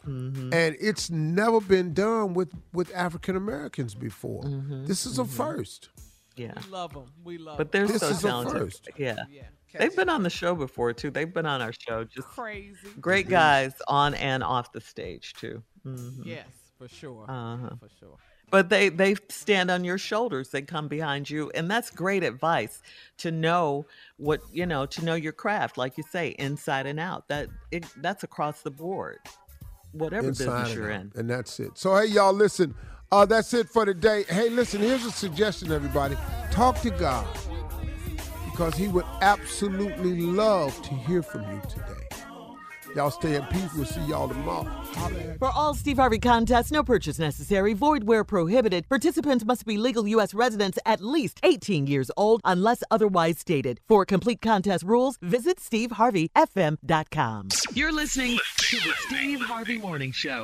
Mm-hmm.
And it's never been done with with African Americans before.
Mm-hmm.
This is a first.
Yeah.
We love them. We love
But they're
This
so
is a
talented.
first.
Yeah.
Yeah,
They've been on the show before too. They've been on our show. Just
Crazy.
great guys on and off the stage too. Mhm.
Yes, for sure.
Uh-huh.
For sure.
But they they stand on your shoulders. They come behind you, and that's great advice to know what you know to know your craft, like you say, inside and out. That it, that's across the board, whatever
Inside
business you're
out.
in.
And that's it. So, hey, y'all, listen. Uh, that's it for today. Hey, listen, here's a suggestion, everybody. Talk to God because He would absolutely love to hear from you today. Y'all stay in peace. We'll see y'all tomorrow.
For all Steve Harvey contests, no purchase necessary, void where prohibited. Participants must be legal U.S. residents at least 18 years old unless otherwise stated. For complete contest rules, visit SteveHarveyFM.com.
You're listening to the Steve Harvey Morning Show.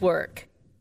work.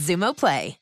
Xumo Play.